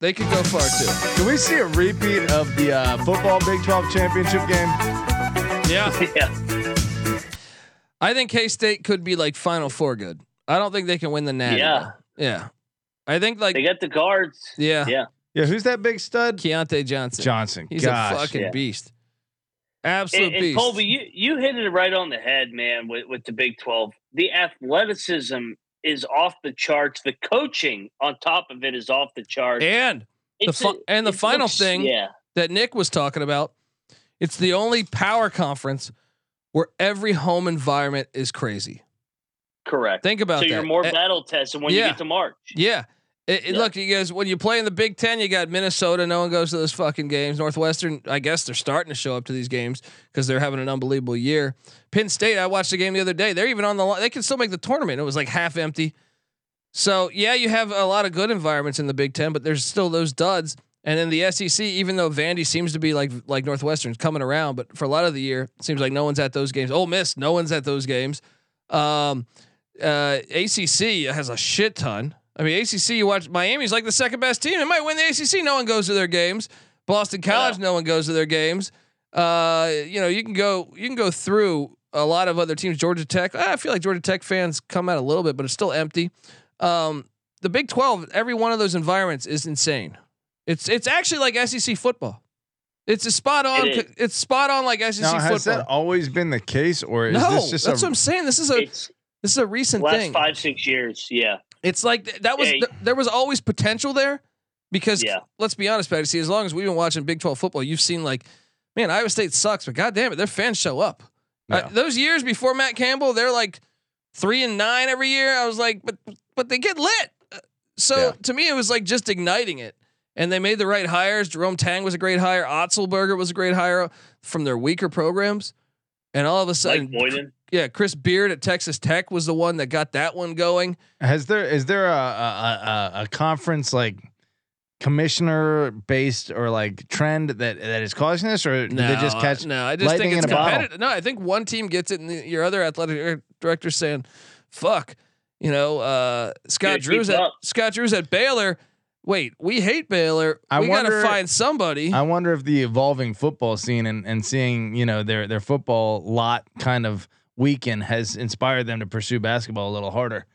They can go far too. Can we see a repeat of the uh, football Big 12 championship game? Yeah. Yeah. I think K State could be like Final Four good. I don't think they can win the Natty. Yeah. though. Yeah. I think like They got the guards. yeah, Yeah. Yeah, who's that big stud? Keyontae Johnson. Johnson. He's Gosh. a fucking Yeah. beast. Absolute And, and. Colby, you, you hit it right on the head, man, with, with the Big 12. The athleticism is off the charts. The coaching on top of it is off the charts. and the fi- a- and the final looks- thing Yeah. that Nick was talking about, it's the only power conference where every home environment is crazy. Correct. Think about so that. you're more Eh, battle tested when yeah. you get to March. Yeah. It, it- Yeah. Look, you guys, when you play in the Big Ten, you got Minnesota. No one goes to those fucking games. Northwestern, I guess they're starting to show up to these games because they're having an unbelievable year. Penn State, I watched the game the other day. They're even on the line. They can still make the tournament. It was like half empty. So yeah, you have a lot of good environments in the Big Ten, but there's still those duds. And in the SEC, even though Vandy seems to be like like Northwestern's coming around, but for a lot of the year, it seems like no one's at those games. Ole Miss, no one's at those games. Um, uh, ACC has a shit ton. I mean, ACC, you watch Miami's like the second best team. It might win the ACC. No one goes to their games. Boston College, no one goes to their games. Uh, you know, you can go you can go through a lot of other teams. Georgia Tech. I feel like Georgia Tech fans come out a little bit, but it's still empty. Um, the Big Twelve, every one of those environments is insane. It's it's actually like SEC football. It's a spot on. It is. it's spot on like SEC Now, has football. that always been the case, or is no, this just that's a, what I'm saying. This is a this is a recent last thing. five, six years. Yeah. It's like th- that was th- there was always potential there because Yeah. let's be honest, Patty. See, as long as we've been watching Big Twelve football, you've seen like, man, Iowa State sucks, but god damn it, their fans show up. Uh, those years before Matt Campbell, they're like three and nine every year. I was like, but but they get lit. Uh, So Yeah. to me, it was like just igniting it. and they made the right hires. Jerome Tang was a great hire. Otzelberger was a great hire from their weaker programs, and all of a sudden, Like Boyden. Yeah, Chris Beard at Texas Tech was the one that got that one going. Has there is there a a, a, a conference like commissioner based or like trend that that is causing this, or do they just catch? No, I just think it's in a bottle? competitive. No, I think one team gets it, and the, your other athletic director saying, "Fuck," you know. Uh, Scott Gotta Drew's at up. Scott Drew's at Baylor. Wait, we hate Baylor. I we got to find somebody. I wonder if the evolving football scene and, and seeing you know their their football lot kind of weaken has inspired them to pursue basketball a little harder.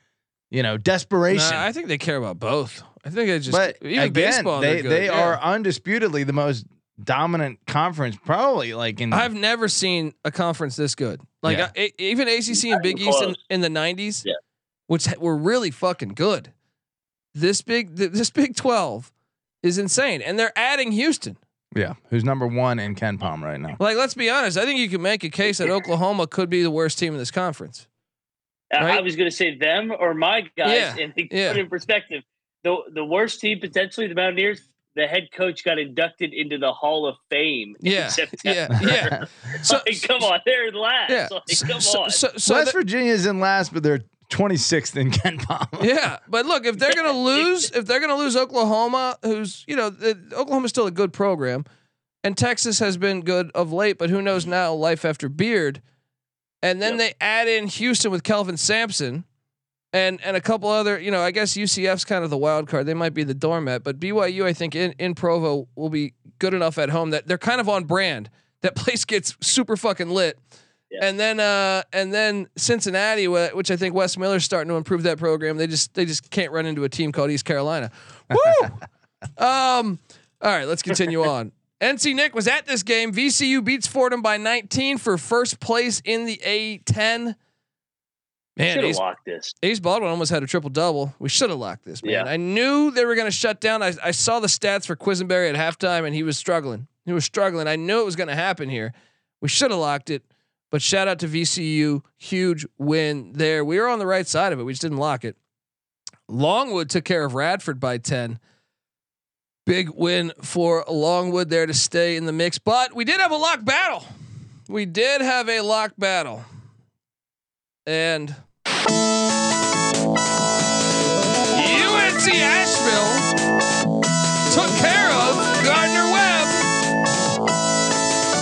You know, desperation. Nah, I think they care about both. I think they just but even again, baseball. they they're good. they Yeah. are undisputedly the most dominant conference, probably like in. I've never seen a conference this good. Like Yeah. I- even ACC and Big East in, in the '90s, Yeah. which were really fucking good. This big, this Big Twelve is insane, and they're adding Houston. Yeah, who's number one in KenPom right now? Like, let's be honest. I think you can make a case that Oklahoma could be the worst team in this conference. I- I was going to say them or my guys, Yeah, and to yeah. put in perspective, the the worst team potentially the Mountaineers. The head coach got inducted into the Hall of Fame. in Yeah, yeah, yeah. So, like, come on, they're last. yeah. Like, So, come so, on. so, so West the- Virginia's in last, but they're 26th in KenPom. yeah, but look, if they're gonna lose, if they're gonna lose Oklahoma, who's you know, the, Oklahoma's still a good program, and Texas has been good of late, but who knows now? Life after Beard, and then Yep. they add in Houston with Kelvin Sampson, and and a couple other, you know, I guess UCF's kind of the wild card. They might be the doormat, but BYU, I think in in Provo will be good enough at home that they're kind of on brand. That place gets super fucking lit. Yeah. And then uh and then Cincinnati, which I think Wes Miller's starting to improve that program. They just they just can't run into a team called East Carolina. Woo! um all right, let's continue on. NC Nick was at this game. VCU beats Fordham by 19 for first place in the A10. Man, Should have Ace, locked this. Ace Baldwin almost had a triple double. We should have locked this, man. Yeah. I knew they were going to shut down. I, I saw the stats for Quisenberry at halftime, and he was struggling. He was struggling. I knew it was going to happen here. We should have locked it, but shout out to VCU. Huge win there. We were on the right side of it. We just didn't lock it. Longwood took care of Radford by 10. Big win for Longwood there to stay in the mix, but we did have a lock battle. We did have a lock battle. And UNC Asheville took care of Gardner Webb.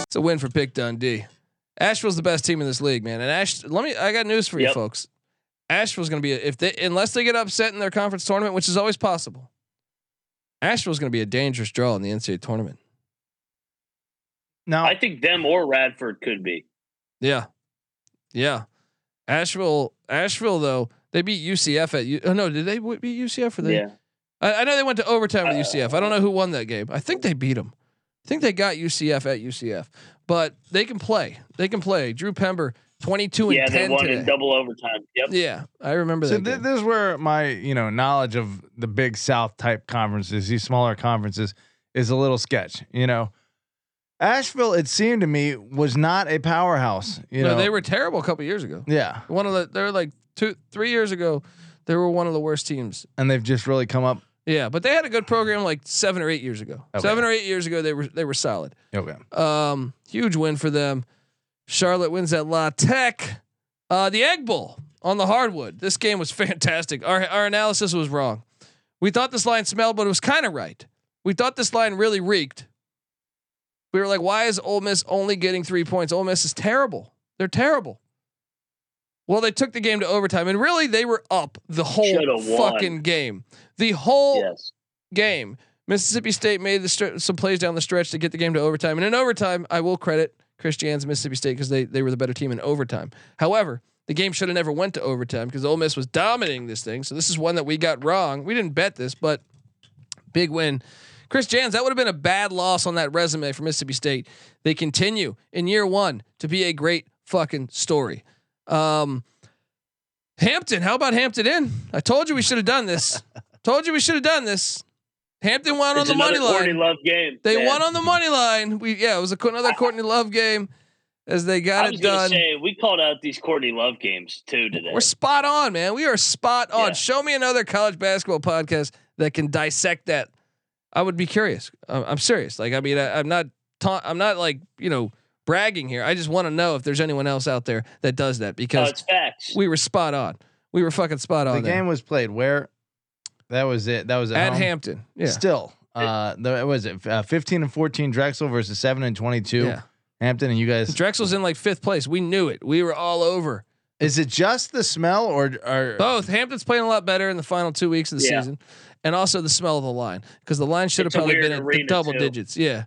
It's a win for Pick Dundee. Asheville's the best team in this league, man. And Ash, let me. I got news for you, folks. Asheville's going to be a, if they unless they get upset in their conference tournament, which is always possible. Asheville's going to be a dangerous draw in the NCAA tournament. Now, I think them or Radford could be. Yeah, yeah. Asheville, Asheville though they beat UCF at. U- Oh no, did they beat UCF or they? Yeah. I, I know they went to overtime with Uh, UCF. I don't know who won that game. I think they beat them. I think they got UCF at UCF, but they can play. They can play. Drew Pember, twenty-two and Yeah, they ten won today. in double overtime. Yep. yeah, I remember so that. th- this is where my you know knowledge of the big South type conferences, these smaller conferences, is a little sketch. You know, Asheville, it seemed to me, was not a powerhouse. You no, know, they were terrible a couple years ago. yeah, One of the they were like two, three years ago. They were one of the worst teams. and they've just really come up. Yeah, but they had a good program like seven or eight years ago. Okay. Seven or eight years ago, they were they were solid. Okay, Um, huge win for them. Charlotte wins at La Tech. Uh, the Egg Bowl on the hardwood. This game was fantastic. Our our analysis was wrong. We thought this line smelled, but it was kind of right. We thought this line really reeked. We were like, why is Ole Miss only getting three points? Ole Miss is terrible. They're terrible. Well, they took the game to overtime, and really, they were up the whole fucking game. The whole Yes. game. Mississippi State made the str- some plays down the stretch to get the game to overtime, and in overtime, I will credit Chris Jans' Mississippi State because they they were the better team in overtime. However, the game should have never went to overtime because Ole Miss was dominating this thing. So this is one that we got wrong. We didn't bet this, but big win. Chris Jans, that would have been a bad loss on that resume for Mississippi State. They continue in year one to be a great fucking story. Um, Hampton, how about Hampton in? I told you we should have done this. told you we should have done this. Hampton won It's on the money line. Courtney. Love game. They man. won on the money line. We yeah, it was a, another Courtney Love game as they got I it was gonna done. say we called out these Courtney Love games too today. We're spot on, man. We are spot on. Yeah. Show me another college basketball podcast that can dissect that I would be curious. I'm, I'm serious. Like, I mean, I, I'm not, ta- I'm not like you know bragging here. I just want to know if there's anyone else out there that does that No, because it's facts. we were spot on. We were fucking spot The on there. game was played where? That was it. That was at, at? Hampton. Yeah. Still, uh, the, was it uh, 15 and 14 Drexel versus 7 and 22 Yeah. Hampton? And you guys, Drexel's in like fifth place. We knew it. We were all over. is it just the smell or or Both. Hampton's playing a lot better in the final two weeks of the Yeah. season, and also the smell of the line because the line should have It's a probably been at the double too. digits. Yeah,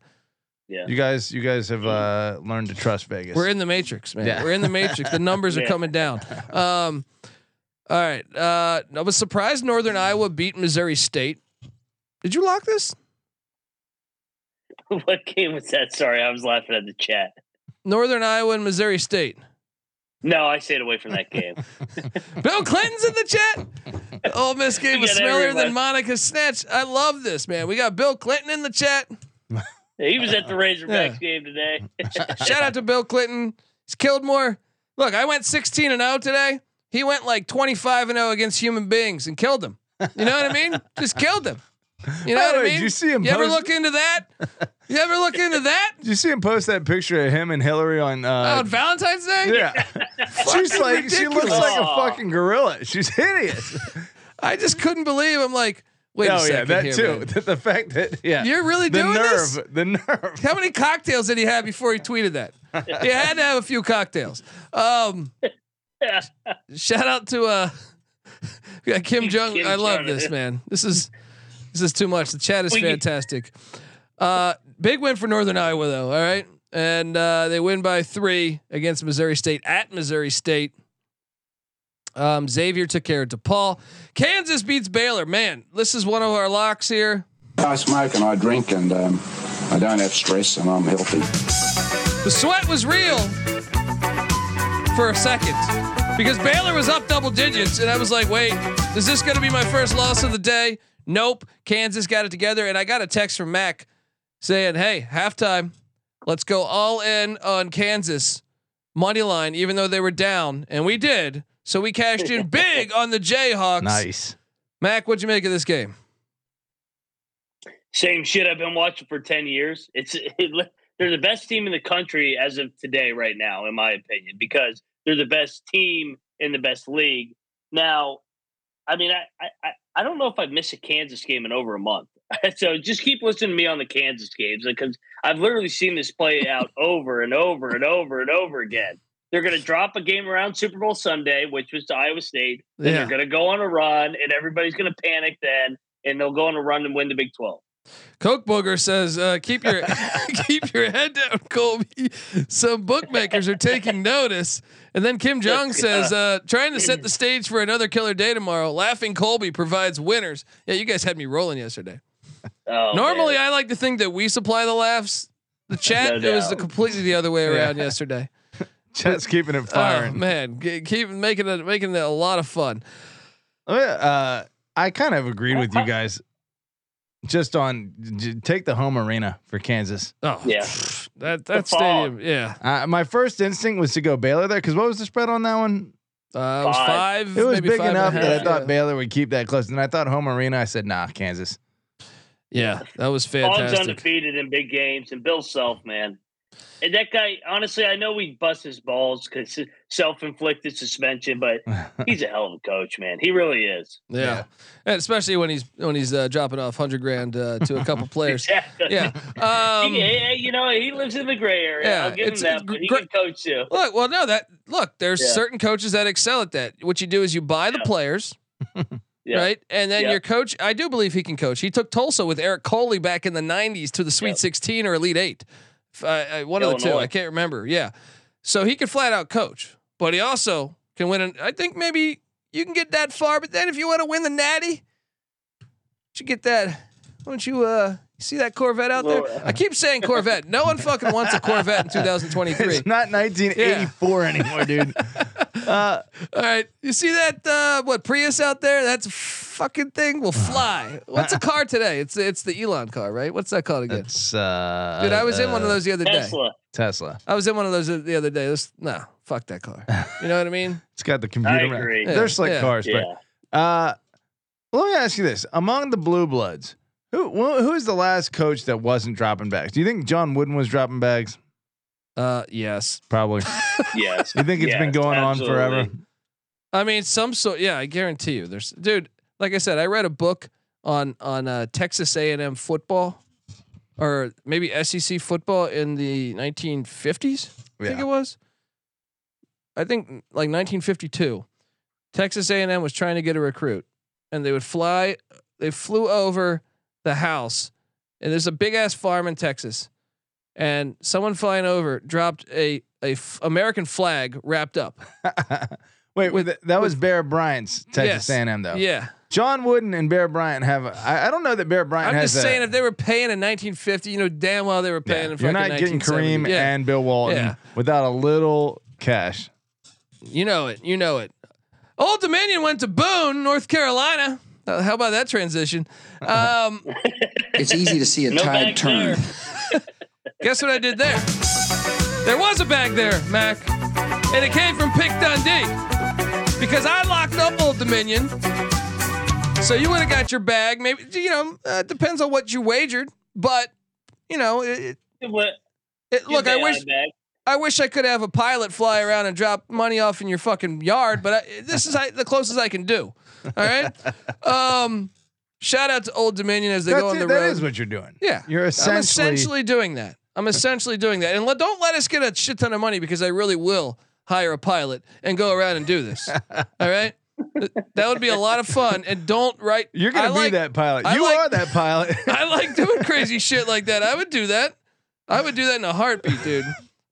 you guys? You guys have uh, learned to trust Vegas. we're in the matrix, man. Yeah. We're in the matrix. The numbers are coming down. Um, all right. Uh, I was surprised Northern Iowa beat Missouri State. Did you lock this? what game was that? Sorry, I was laughing at the chat. Northern Iowa and Missouri State. No, I stayed away from that game. Bill Clinton's in the chat. Ole Miss game was got smellier than everyone. Monica Snatch. I love this, man. We got Bill Clinton in the chat. He was at the Razorbacks Yeah. game today. Shout out to Bill Clinton. He's killed more. Look, I went 16 and 0 today. He went like 25 and 0 against human beings and killed them. You know what I mean? Just killed them. You know By what the I mean? did you see him You ever look into that? You ever look into that? Did you see him post that picture of him and Hillary on? Uh, on Valentine's Day? yeah, she's like she looks like a fucking gorilla. She's hideous. I just couldn't believe. I'm like, wait a oh second yeah, that here, too. man. The, the fact that yeah, You're really the doing nerve, this? the nerve. How many cocktails did he have before he tweeted that? He had to have a few cocktails. Um, shout out to uh, Kim Jong. Kim I love Jong. this man. This is this is too much. The chat is fantastic. Uh, big win for Northern Iowa though. All right, and uh, they win by three against Missouri State at Missouri State. Um, Xavier took care of DePaul. Kansas beats Baylor. Man, this is one of our locks here. I smoke and I drink and um, I don't have stress and I'm healthy. The sweat was real for a second because Baylor was up double digits, and I was like, wait, is this going to be my first loss of the day? Nope. Kansas got it together, and I got a text from Mac saying, hey, halftime, let's go all in on Kansas money line, even though they were down, and we did. So we cashed in big on the Jayhawks. Nice. Mac, what'd you make of this game? Same shit I've been watching for 10 years. It's it, they're the best team in the country as of today right now in my opinion because they're the best team in the best league. Now, I mean I I I don't know if I've missed a Kansas game in over a month. so just keep listening to me on the Kansas games because I've literally seen this play out over and over and over and over again. They're going to drop a game around Super Bowl Sunday, which was to Iowa State. Then Yeah. they're going to go on a run, and everybody's going to panic then, and they'll go on a run and win the Big 12. Coke Booger says, uh, "Keep your keep your head down, Colby. Some bookmakers are taking notice." And then Kim Jong says, uh, "Trying to set the stage for another killer day tomorrow. Laughing Colby provides winners." Yeah, you guys had me rolling yesterday. Oh, Normally, man. I like to think that we supply the laughs. The chat, No it was the completely the other way around yesterday. Chat's keeping it Oh firing. man, G- keep making it making it a lot of fun. Uh, I kind of agreed with you guys. Just on j- take the home arena for Kansas. Oh Yeah. that that fall. stadium, yeah. Uh, my first instinct was to go Baylor there because what was the spread on that one? Uh, it was Five. five. It was maybe big five and enough that I half, thought yeah. Baylor would keep that close, and I thought home arena. I said, nah, Kansas. Yeah, that was Phog's fantastic. undefeated in big games, and Bill Self, man. And that guy, honestly, I know we bust his balls because self-inflicted suspension, but he's a hell of a coach, man. He really is. Yeah. Yeah. and especially when he's when he's uh, dropping off hundred grand uh, to a couple players. Exactly. Yeah. Um, He- he- you know, he lives in the gray area. Yeah, I'll give him it's- that, but he gr- can coach too. Look, well, no, that look. There's Yeah. certain coaches that excel at that. What you do is you buy the Yeah. players, Yeah. right, and then Yeah. your coach. I do believe he can coach. He took Tulsa with Eric Coley back in the '90s to the Sweet Yeah. 16 or Elite Eight. Uh, uh, one of the two. I can't remember. Yeah, so he can flat out coach, but he also can win. An, I think maybe you can get that far, but then if you want to win the Natty, you get that. Why don't you uh see that Corvette out there? I keep saying Corvette. No one fucking wants a Corvette in 2023. It's not 1984 anymore, dude. Uh, All right, you see that uh, what Prius out there? That's a fucking thing will fly. What's a car today? It's it's the Elon car, right? What's that called again? it's uh, Dude, I was in one of uh, those the other day. Tesla. Tesla. I was in one of those the other day. This no, fuck that car. You know what I mean? It's got the I computer. agree. Yeah. They're slick cars, Yeah. but uh, let me ask you this: among the blue bloods, Who wh- who's the last coach that wasn't dropping bags? Do you think John Wooden was dropping bags? Uh, yes. Probably. Yes. You think it's been Yes, going on forever? I mean, some sort. Yeah, I guarantee you. There's, dude. Like I said, I read a book on on uh, Texas A and M football, or maybe SEC football in the 1950s. I think it was. I think like 1952. Texas A and M was trying to get a recruit, and they would fly. They flew over the house, and there's a big ass farm in Texas, and someone flying over dropped a a f- American flag wrapped up. Wait, With- th- that was Bear Bryant's Texas Yes. A&M though. Yeah. John Wooden and Bear Bryant have. A, I, I don't know that Bear Bryant I'm has. just a- saying, if they were paying in 1950, you know damn well they were yeah, paying in you're not getting Kareem yeah. and Bill Walton Yeah. without a little cash. you know it. You know it. Old Dominion went to Boone, North Carolina. Uh, how about that transition? Um, It's easy to see a No tide turn. guess what I did there? There was a bag there, Mac, and it came from Pick Dundee because I locked up Old Dominion. So you would have got your bag. Maybe you know uh, depends on what you wagered, but you know it, What? it, look. I wish bad, I wish I could have a pilot fly around and drop money off in your fucking yard, but I, this is I, the closest I can do. All right. Um, shout out to Old Dominion as they That's go on it, the that road. is what you're doing. yeah, You're essentially, I'm essentially doing that. I'm essentially doing that, and let, don't let us get a shit ton of money because I really will hire a pilot and go around and do this. All right. That would be a lot of fun, and don't write. You're gonna I be like- that pilot. I you like- are that pilot. I like doing crazy shit like that. I would do that. I would do that in a heartbeat, dude.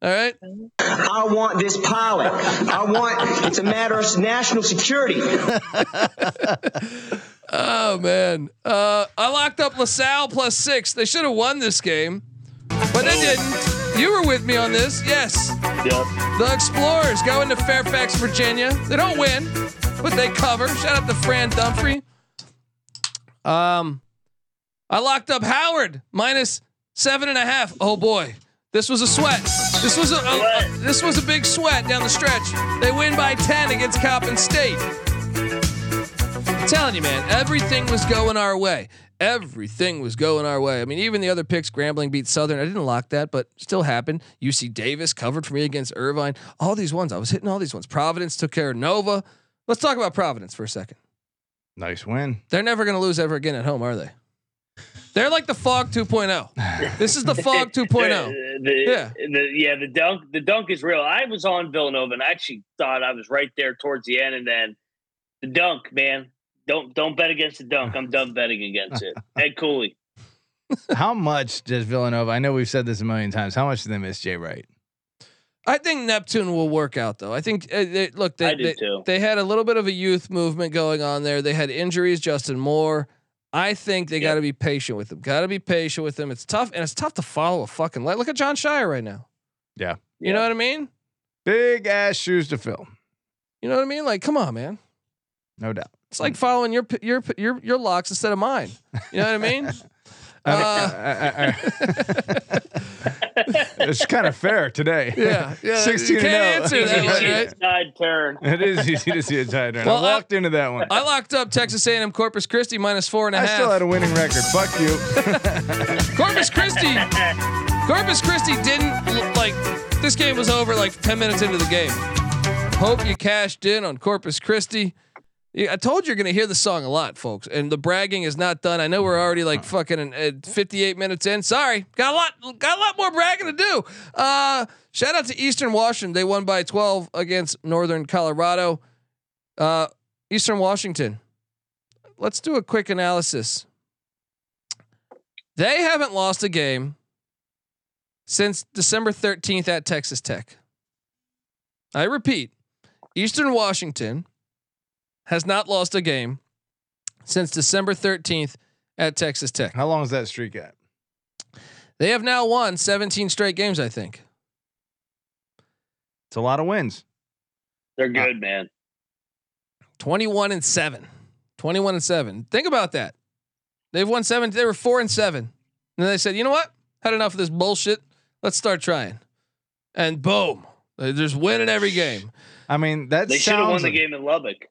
All right. I want this pilot. I want, it's a matter of national security. Oh man, uh, I locked up LaSalle plus six. They should have won this game, but they didn't. You were with me on this, yes. Yep. The Explorers go into Fairfax, Virginia. They don't win, but they cover. Shout out to Fran Dunphy. Um, I locked up Howard minus seven and a half. Oh boy, this was a sweat. This was a, a- a- this was a big sweat down the stretch. They win by ten against Coppin State. I'm telling you, man, everything was going our way. Everything was going our way. I mean, even the other picks, Grambling beat Southern. I didn't lock that, but still happened. UC Davis covered for me against Irvine. All these ones, I was hitting all these ones. Providence took care of Nova. Let's talk about Providence for a second. nice win. They're never going to lose ever again at home, are they? They're like the Phog 2.0. This is the Phog 2.0. The, the, Yeah. the, yeah, the dunk, the dunk is real. I was on Villanova and I actually thought I was right there towards the end, and then the dunk, man. Don't don't bet against the dunk. I'm done betting against it. Ed Cooley. How much does Villanova? I know we've said this a million times. How much do they miss Jay Wright? I think Neptune will work out though. I think uh, they, look, they, I do they, too. they had a little bit of a youth movement going on there. They had injuries, Justin Moore. I think they Yep. got to be patient with him. Got to be patient with him. It's tough, and it's tough to follow a fucking. Look at Jon Scheyer right now. Yeah. You know what I mean? Big ass shoes to fill. You know what I mean? Like, come on, man. No doubt. It's like following your your your your locks instead of mine. You know what I mean? Uh, it's kind of fair today. yeah, yeah. 16 you and can't oh. answer that one, Easy right? side turn. It is easy to see a tide turn. Well, I I- into that one. I locked up Texas A&M Corpus Christi minus four and a I half. still had a winning record. Fuck you. Corpus Christi. Corpus Christi didn't look like this game was over like 10 minutes into the game. Hope you cashed in on Corpus Christi. I told you you're going to hear the song a lot, folks, and the bragging is not done. I know we're already like fucking uh, 58 minutes in. Sorry, got a lot, got a lot more bragging to do. Uh, shout out to Eastern Washington. They won by 12 against Northern Colorado. Uh, Eastern Washington. Let's do a quick analysis. They haven't lost a game since December 13th at Texas Tech. I repeat, Eastern Washington has not lost a game since December 13th at Texas Tech. How long is that streak at? They have now won 17 straight games, I think. It's a lot of wins. They're uh, good, man. 21 and 7. 21 and 7. Think about that. They've won 7 they were 4 and 7. And then they said, "You know what? Had enough of this bullshit. Let's start trying." And boom. They're just winning every game. I mean, that They should have won the game in Lubbock.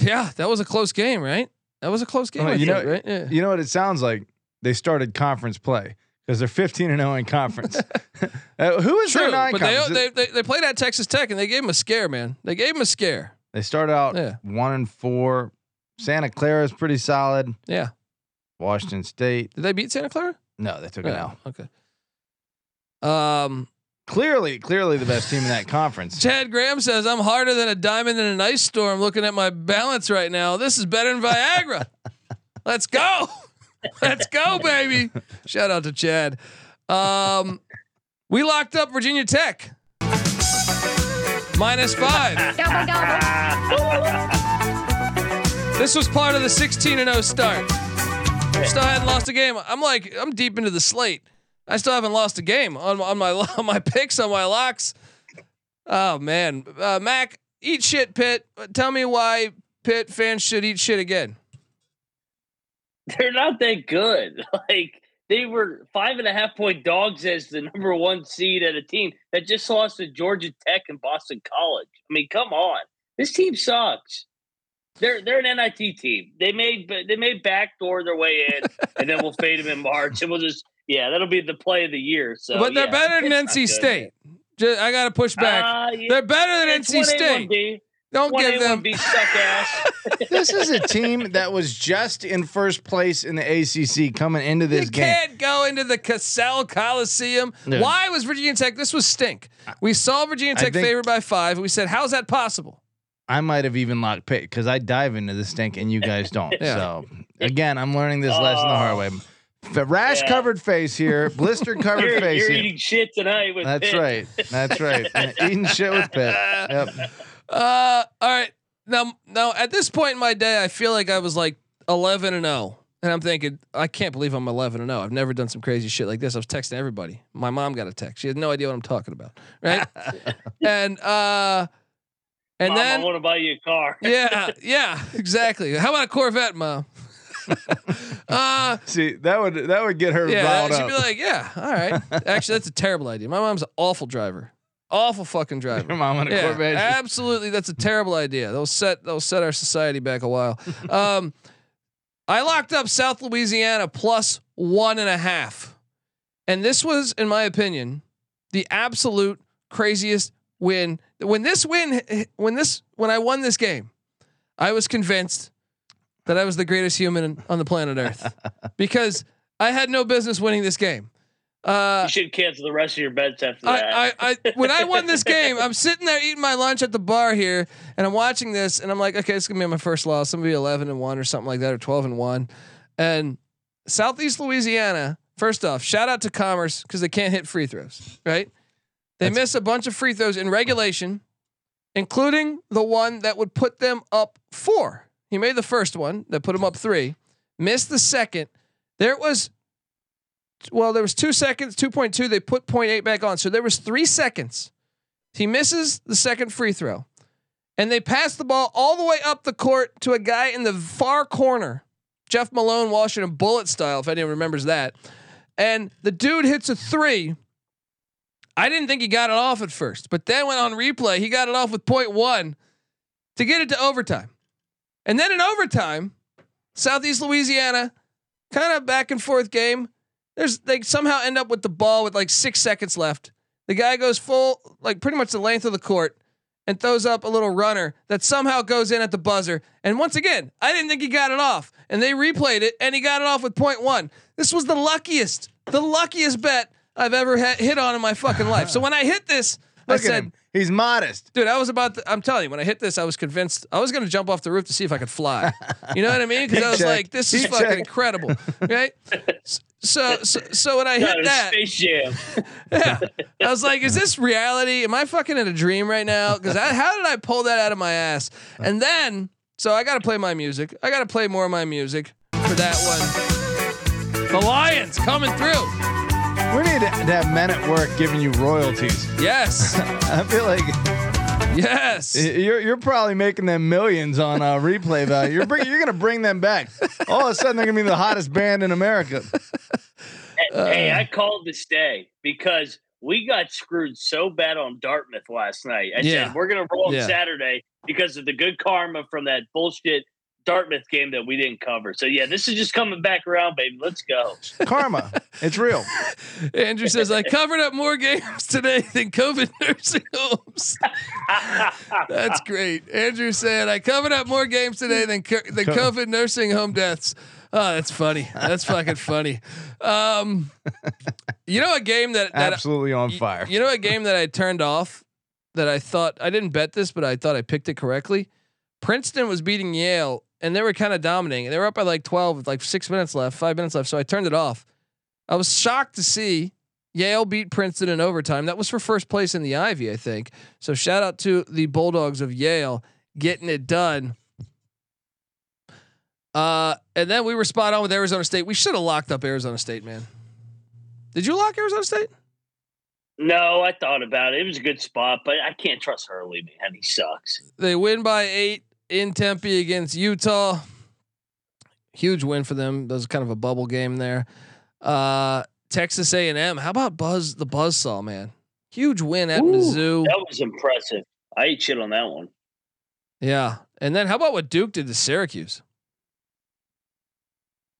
Yeah, that was a close game, right? That was a close game. I you think, know- right? Yeah. You know what it sounds like? they started conference play because they're 15 and 0 in conference. uh, who is their True, non but they, they they played at Texas Tech and they gave him a scare, man. They gave him a scare. They started out Yeah. one and four. Santa Clara is pretty solid. Yeah. Washington State. Did they beat Santa Clara? No, they took it out. Okay. Um, Clearly, clearly the best team in that conference. Chad Graham says I'm harder than a diamond in an ice storm. Looking at my balance right now, this is better than Viagra. Let's go, let's go, baby! Shout out to Chad. Um, we locked up Virginia Tech minus five. This was part of the 16 and 0 start. Still hadn't lost a game. I'm like, I'm deep into the slate. I still haven't lost a game on, on my on my picks on my locks. Oh man, uh, Mac, eat shit, Pitt. Tell me why Pitt fans should eat shit again. They're not that good. Like they were five and a half point dogs as the number one seed at a team that just lost to Georgia Tech and Boston College. I mean, come on, this team sucks. They're they're an NIT team. They made they made backdoor their way in, and then we'll fade them in March, and we'll just yeah, that'll be the play of the year. So, but they're yeah, better than NC good. State. Ju- I got to push back. Uh, yeah, they're better than it's NC 1A, State. 1B. Don't give them. B suck ass. this is a team that was just in first place in the ACC coming into this You game. can't go into the Cassell Coliseum. Yeah. Why was Virginia Tech? This was stink. We saw Virginia Tech think- favored by five. and We said, "How's that possible?" I might have even locked Pitt because I dive into the stink and you guys don't. Yeah. So again, I'm learning this lesson the hard way. F- Rash Yeah. covered face here, blister covered You're, face you're here. eating shit tonight with That's Pitt. right. That's right. Eating shit with Pitt. Yep. Uh, all right. Now, now at this point in my day, I feel like I was like 11 and 0. And I'm thinking, I can't believe I'm 11 and 0. I've never done some crazy shit like this. I was texting everybody. My mom got a text. She had no idea what I'm talking about. Right. and, uh, and Mom, then, I want to buy you a car. yeah, yeah, exactly. How about a Corvette, mom? uh, See, that would that would get her yeah, she'd up. be like, yeah, all right. Actually, that's a terrible idea. My mom's an awful driver. Awful fucking driver. Your mom on a Yeah, Corvette. absolutely. That's a terrible idea. They'll set they'll set our society back a while. Um, I locked up South Louisiana plus one and a half, and this was, in my opinion, the absolute craziest win. When this win, when this, when I won this game, I was convinced that I was the greatest human on the planet Earth because I had no business winning this game. Uh, You should cancel the rest of your bets after that. I, I, I, when I won this game, I'm sitting there eating my lunch at the bar here, and I'm watching this, and I'm like, okay, it's gonna be my first loss. I'm gonna be 11 and one or something like that, or 12 and one. And Southeast Louisiana, first off, shout out to Commerce because they can't hit free throws, right? They miss a bunch of free throws in regulation, including the one that would put them up four. He made the first one that put him up three, missed the second. There was well, there was two seconds, 2.2. They put 0.8 back on. So there was three seconds. He misses the second free throw. And they pass the ball all the way up the court to a guy in the far corner. Jeff Malone, Washington bullet style, if anyone remembers that. And the dude hits a three. I didn't think he got it off at first, but then when on replay, he got it off with 0.1 to get it to overtime. And then in overtime, Southeast Louisiana, kind of back and forth game. There's they somehow end up with the ball with like six seconds left. The guy goes full, like pretty much the length of the court, and throws up a little runner that somehow goes in at the buzzer. And once again, I didn't think he got it off. And they replayed it, and he got it off with point one. This was the luckiest, the luckiest bet I've ever ha- hit on in my fucking life. So when I hit this, I Look said, him. He's modest. Dude, I was about to, I'm telling you, when I hit this, I was convinced I was going to jump off the roof to see if I could fly. You know what I mean? Because I was Check. like, this is Heat fucking check. incredible. Right? So, so, so when I hit it that, Space Jam. yeah, I was like, is this reality? Am I fucking in a dream right now? Because how did I pull that out of my ass? And then, so I got to play my music. I got to play more of my music for that one. The Lions coming through. We need to to have men at work giving you royalties. Yes. I feel like Yes. you're you're probably making them millions on uh, replay value. You're bring, you're gonna bring them back. All of a sudden, they're gonna be the hottest band in America. hey, Uh. I called this day because we got screwed so bad on Dartmouth last night. I Yeah. said we're gonna roll Yeah. Saturday because of the good karma from that bullshit Dartmouth game that we didn't cover. So yeah, this is just coming back around, baby. Let's go. Karma. it's real. Andrew says I covered up more games today than COVID nursing homes. That's great. Andrew said I covered up more games today than co- than COVID nursing home deaths. Oh, that's funny. That's fucking funny. Um, you know a game that, that Absolutely on y- fire. You know a game that I turned off that I thought I didn't bet this, but I thought I picked it correctly. Princeton was beating Yale, and they were kind of dominating. They were up by like twelve, like six minutes left, five minutes left. So I turned it off. I was shocked to see Yale beat Princeton in overtime. That was for first place in the Ivy, I think. So shout out to the Bulldogs of Yale getting it done. Uh, and then we were spot on with Arizona State. We should have locked up Arizona State, man. Did you lock Arizona State? No, I thought about it. It was a good spot, but I can't trust Hurley, man. He sucks. They win by eight in Tempe against Utah. Huge win for them. That was kind of a bubble game there. Uh, Texas A&M. How about Buzz the Buzzsaw man? Huge win at Ooh, Mizzou. That was impressive. I ate shit on that one. Yeah, and then how about what Duke did to Syracuse?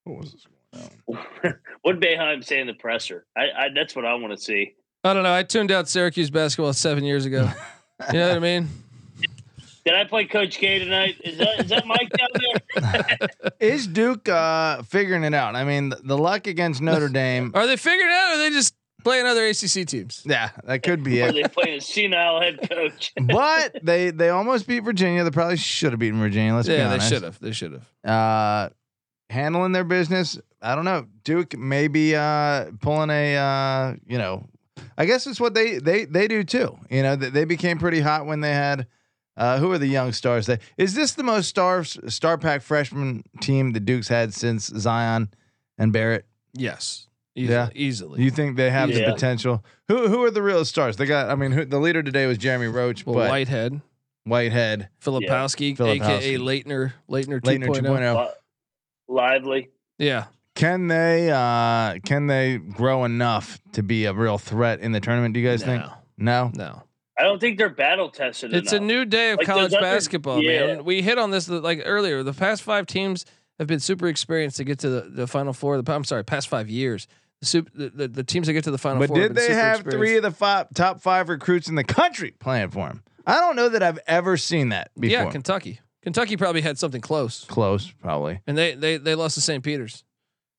What was this? what did Boeheim say in the presser? I, I that's what I want to see. I don't know. I tuned out Syracuse basketball seven years ago. you know what I mean? Did I play Coach K tonight? Is that is that Mike down there? Is Duke uh, figuring it out? I mean, the, the luck against Notre Dame. Are they figuring it out? Or are they just playing other ACC teams? Yeah, that could be Or it. they playing a senile head coach? but they they almost beat Virginia. They probably should have beaten Virginia. Let's be yeah, they should have. They should have. Uh, handling their business. I don't know. Duke maybe uh, pulling a uh, you know. I guess it's what they they they do too. You know, they, they became pretty hot when they had. Uh, who are the young stars? They, is this the most star star pack freshman team the Duke's had since Zion and Barrett? Yes. Easily, Yeah. Easily. You think they have the potential? Who who are the real stars? They got. I mean, who, the leader today was Jeremy Roach, well, but Whitehead, Whitehead, Filipowski, Filipowski. aka Laettner, Laettner 2.0. Laettner 2.0. Li- Lively. Yeah. Can they uh can they grow enough to be a real threat in the tournament? Do you guys think? No. No. No. I don't think they're battle tested. It's a new day of Like, college those other- basketball, yeah. man. We hit on this like earlier. The past five teams have been super experienced to get to the, the final four. The I'm sorry, past five years. The, super, the, the, the teams that get to the final But four. did have they have three of the five top five recruits in the country playing for them? I don't know that I've ever seen that before. Yeah, Kentucky. Kentucky probably had something close, Close, probably. and they they they lost to St. Peter's,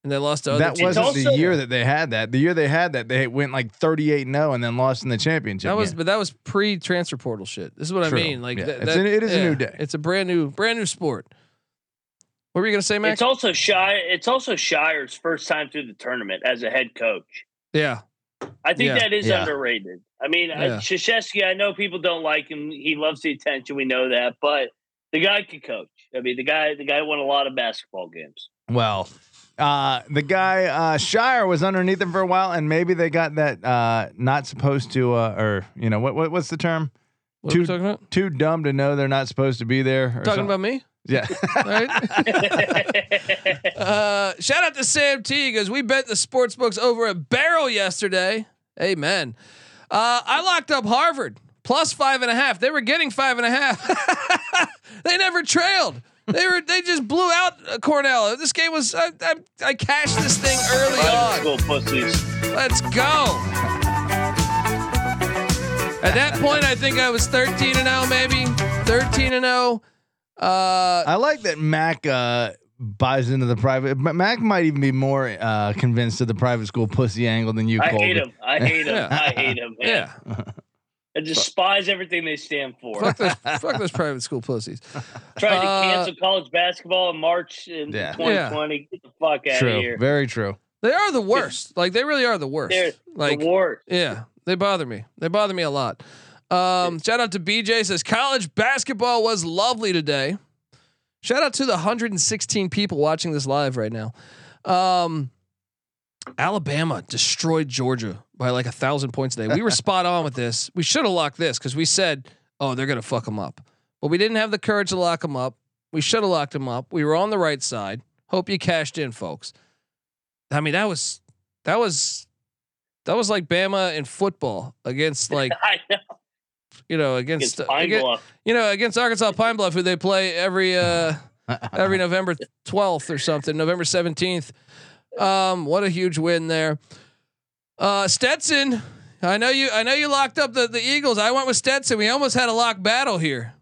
and they lost to other That teams. wasn't the year that they had that. The year they had that, they went like 38 0 and then lost in the championship. That was, game. but that was pre transfer portal shit. This is what True. I mean. Like Yeah. that, It's that- an- it is a new day. It's a brand new, brand new sport. What were you gonna say, Max? It's also shy. It's also Scheyer's first time through the tournament as a head coach. yeah, I think Yeah. that is Yeah. underrated. I mean, Yeah. yeah. Krzyzewski, I know people don't like him. He loves the attention. We know that, but the guy can coach. I mean, the guy, the guy won a lot of basketball games. Well, uh, the guy uh, Scheyer was underneath him for a while, and maybe they got that uh, not supposed to, uh, or you know, what, what what's the term? what Too- talking about? Too dumb to know they're not supposed to be there. or Talking something. about me. yeah. Right. uh, shout out to Sam T. Goes, we bet the sports books over a barrel yesterday. Amen. Uh, I locked up Harvard plus five and a half. They were getting five and a half. they never trailed. They were they just blew out uh, Cornell. This game was I, I, I cashed this thing early Private on. school pussies. Let's go. At that point, I think I was 13 and 0, maybe 13 and 0. Uh, I like that Mac uh, buys into the private. Mac might even be more uh, convinced of the private school pussy angle than you. I Colby. hate him. I hate him. I hate him. Man. yeah. I despise everything they stand for. Fuck those, fuck those private school pussies. Tried to Uh, cancel college basketball in March in Yeah. 2020. Get the fuck out True. of here. Very true. They are the worst. Like they really are the worst. They're like the worst. yeah, they bother me. They bother me a lot. Um, shout out to BJ says college basketball was lovely today. Shout out to the 116 people watching this live right now. Um, Alabama destroyed Georgia by like a thousand points today. We were spot on with this. We should have locked this because we said, "Oh, they're gonna fuck them up," but we didn't have the courage to lock them up. We should have locked them up. We were on the right side. Hope you cashed in, folks. I mean, that was that was that was like Bama in football against like know. you know against, Against against you know against Arkansas Pine Bluff, who they play every uh every November 12th or something, November 17th. Um, what a huge win there. Uh, Stetson, I know you. I know you locked up the the Eagles. I went with Stetson. We almost had a lock battle here.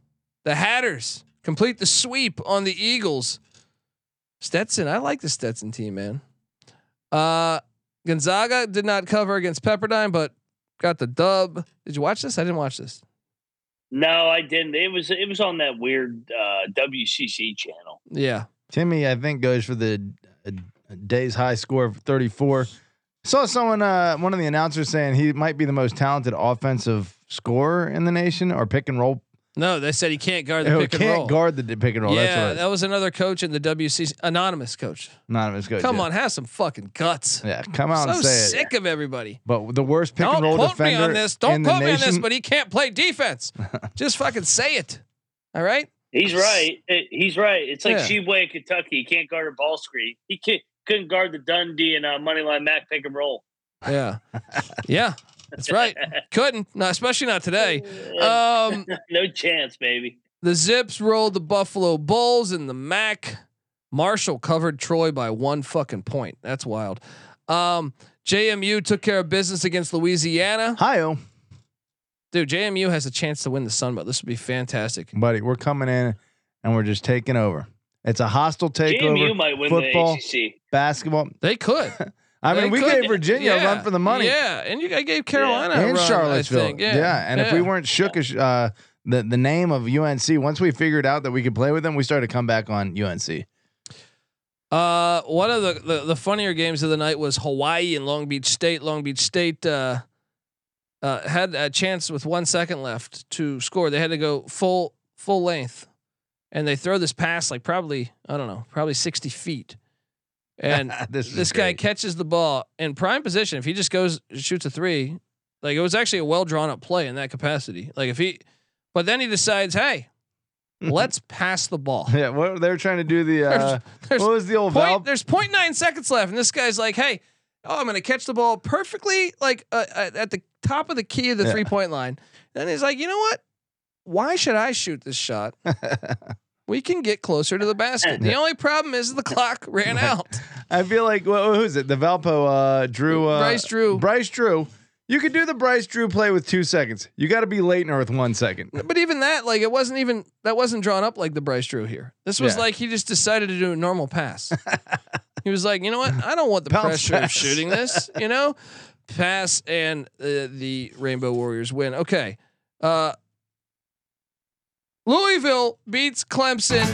The Hatters complete the sweep on the Eagles. Stetson, I like the Stetson team, man. Uh, Gonzaga did not cover against Pepperdine, but got the dub. Did you watch this? I didn't watch this. No, I didn't. It was it was on that weird uh, WCC channel. Yeah, Timme, I think goes for the uh, day's high score of 34. Saw someone, uh, one of the announcers saying he might be the most talented offensive scorer in the nation, or pick and roll. no, they said he can't guard the Oh, pick and can't roll. guard the pick and roll. That's yeah, what that was another coach in the WCC, anonymous coach. anonymous coach. Come yeah. on, have some fucking guts. Yeah, come out so and say it. sick of everybody. But the worst pick Don't and roll quote defender me on this. Don't in the quote me on this, nation- but he can't play defense. Just fucking say it. All right. He's right. It- he's right. It's like Yeah. Tshiebwe, Kentucky. He can't guard a ball screen. He can't, couldn't guard the Dundee and uh, Moneyline Mac pick and roll. Yeah. Yeah. That's right. Couldn't. No, especially not today. Um, no chance, baby. the Zips rolled the Buffalo Bulls and the Mac. Marshall covered Troy by one fucking point. That's wild. Um, JMU took care of business against Louisiana. Hi-oh. Dude, JMU has a chance to win the Sun Belt. This would be fantastic. buddy. We're coming in and we're just taking over. It's a hostile takeover. JMU might win football, the ACC. basketball. They could. I They mean, we could. gave Virginia a run for the money. Yeah, and you I gave Carolina a and run, I Charlottesville. think. Yeah, and if we weren't shookish, uh, the the name of UNC, once we figured out that we could play with them, we started to come back on UNC. Uh, one of the, the the funnier games of the night was Hawaii and Long Beach State. Long Beach State uh, uh, had a chance with one second left to score. They had to go full full length, and they throw this pass like probably I don't know, probably sixty feet, and this this guy great. catches the ball in prime position. If he just goes shoots a three, like it was actually a well drawn up play in that capacity. Like if he, but then he decides, hey, let's pass the ball. Yeah, what they're trying to do the uh, There's what was the old point, Valpo? there's 0.9 seconds left, and this guy's like, "Hey, oh, I'm gonna catch the ball perfectly, like uh, at at the top of the key of the Yeah. three point line." And he's like, "You know what? Why should I shoot this shot? we can get closer to the basket. The only problem is the clock ran out. I feel like what, who's it? The Valpo uh, Drew uh, Bryce Drew. Bryce Drew. You could do the Bryce Drew play with two seconds. You got to be Laettner with one second. But even that, like, it wasn't even that wasn't drawn up like the Bryce Drew here. This was Yeah. like he just decided to do a normal pass. he was like, you know what? I don't want the Bounce pressure of shooting this. You know, pass and uh, the Rainbow Warriors win. Okay, uh, Louisville beats Clemson.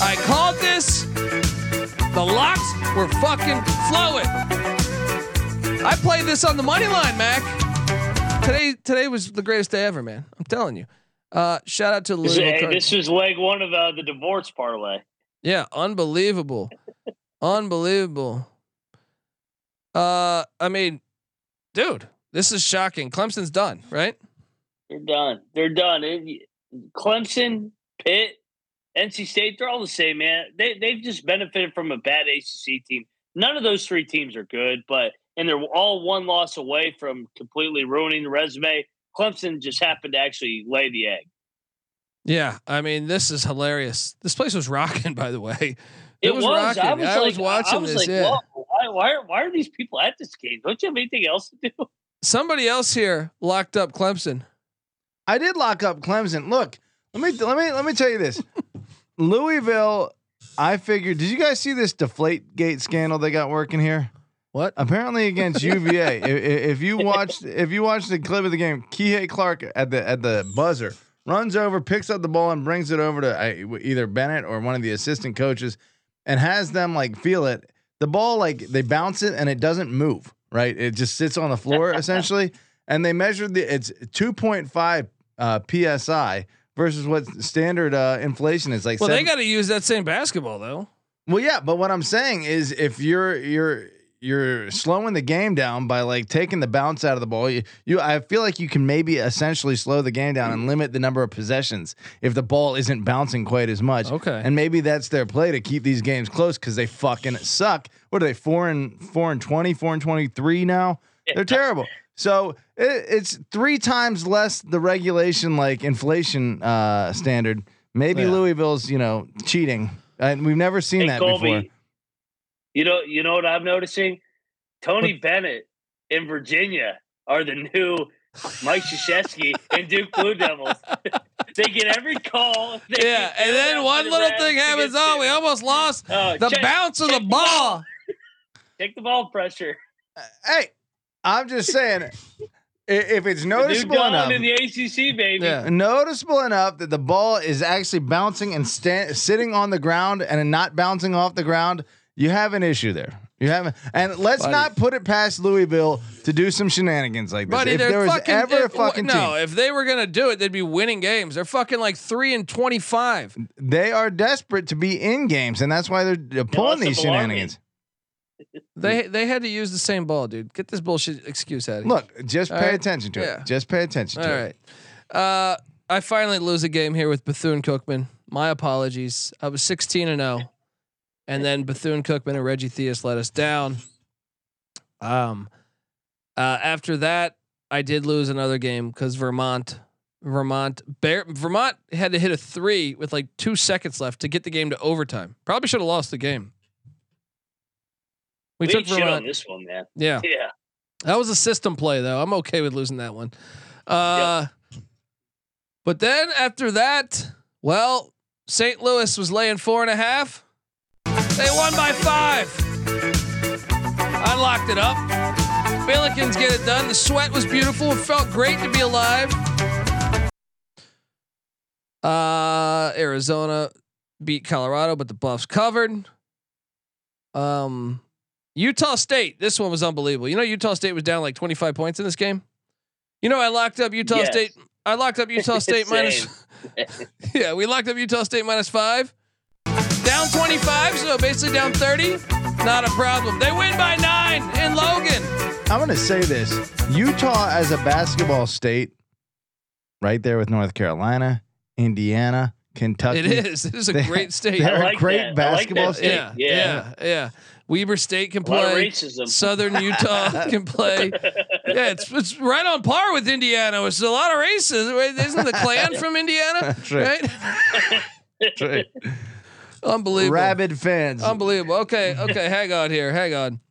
I called this. The locks were fucking flowing. I played this on the money line, Mac. Today, today was the greatest day ever, man. I'm telling you. Uh, shout out to Louisville. hey, this was leg one of uh, the divorce parlay. yeah, unbelievable, unbelievable. Uh, I mean, dude, this is shocking. Clemson's done, right? They're done. They're done. It- Clemson, Pitt, NC State, they're all the same, man. They they've just benefited from a bad ACC team. None of those three teams are good, but and they're all one loss away from completely ruining the resume. Clemson just happened to actually lay the egg. Yeah, I mean, this is hilarious. This place was rocking, by the way. It, was. rocking. I was, like, watching I was this. like, yeah, why, why, are, why are these people at this game? Don't you have anything else to do? somebody else here locked up Clemson. I did lock up Clemson. Look, let me let me let me tell you this. Louisville, I figured. Did you guys see this Deflate Gate scandal they got working here? What? Apparently against UVA. if, if you watched if you watched the clip of the game, Kihei Clark at the at the buzzer runs over, picks up the ball, and brings it over to uh, either Bennett or one of the assistant coaches, and has them like feel it. The ball like they bounce it and it doesn't move. Right, it just sits on the floor essentially. And they measured the it's two point five uh, psi versus what standard uh, inflation is like. Well, seven- they got to use that same basketball though. well, yeah, but what I'm saying is, if you're you're you're slowing the game down by like taking the bounce out of the ball, you, you I feel like you can maybe essentially slow the game down and limit the number of possessions if the ball isn't bouncing quite as much. Okay. and maybe that's their play to keep these games close because they fucking suck. What are they four and four and twenty, four and twenty three now? They're terrible. So it, it's three times less the regulation like inflation uh, standard. Maybe Yeah. Louisville's you know cheating. and we've never seen Hey, that Colby, before. You know, you know what I'm noticing? Tony Bennett in Virginia are the new Mike Krzyzewski and Duke Blue Devils. they get every call. They Yeah, and then one little Reds thing happens. Oh, we almost lost Oh, the check- bounce of the ball. Take the ball pressure. Hey, I'm just saying, if it's The noticeable Duke Down enough, in the ACC, baby. Yeah. noticeable enough that the ball is actually bouncing and sta- sitting on the ground and not bouncing off the ground, you have an issue there. You have, and let's Buddy. not put it past Louisville to do some shenanigans like this. Buddy, if they're there was fucking, ever a if- fucking no. team, If they were gonna do it, they'd be winning games. They're fucking like three and twenty-five. they are desperate to be in games, and that's why they're uh, they're pulling lost these the Bellarmine. shenanigans. They they had to use the same ball, dude. Get this bullshit excuse out of here. Look, just pay right. attention to Yeah. it. Just pay attention to All it. right. Uh, I finally lose a game here with Bethune Cookman. My apologies. I was 16 and 0, and then Bethune Cookman and Reggie Theus let us down. Um, uh, after that, I did lose another game because Vermont, Vermont, Bear, Vermont had to hit a three with like two seconds left to get the game to overtime. Probably should have lost the game. We, We, took shit on this one, man. Yeah. Yeah. That was a system play, though. I'm okay with losing that one. Uh, But then after that, well, St. Louis was laying four and a half. They won by five. I locked it up. Billikens get it done. The sweat was beautiful. It felt great to be alive. Uh, Arizona beat Colorado, but the Buffs covered. Um, Utah State. This one was unbelievable. You know, Utah State was down like 25 points in this game. You know, I locked up Utah Yes. State. I locked up Utah State minus. yeah, we locked up Utah State minus five. Down 25, so basically down 30. Not a problem. They win by nine in Logan. I'm going to say this Utah as a basketball state, right there with North Carolina, Indiana, Kentucky. It is. It is a They- great state. They're I a like great that. I like basketball state. yeah, Yeah. yeah, yeah. Weber State can A lot of play. Southern Utah can play. Yeah, it's it's right on par with Indiana. It's a lot of races. Isn't the Klan from Indiana? That's right. Right? That's right. Unbelievable. Rabid fans. Unbelievable. Okay, okay, hang on here. Hang on.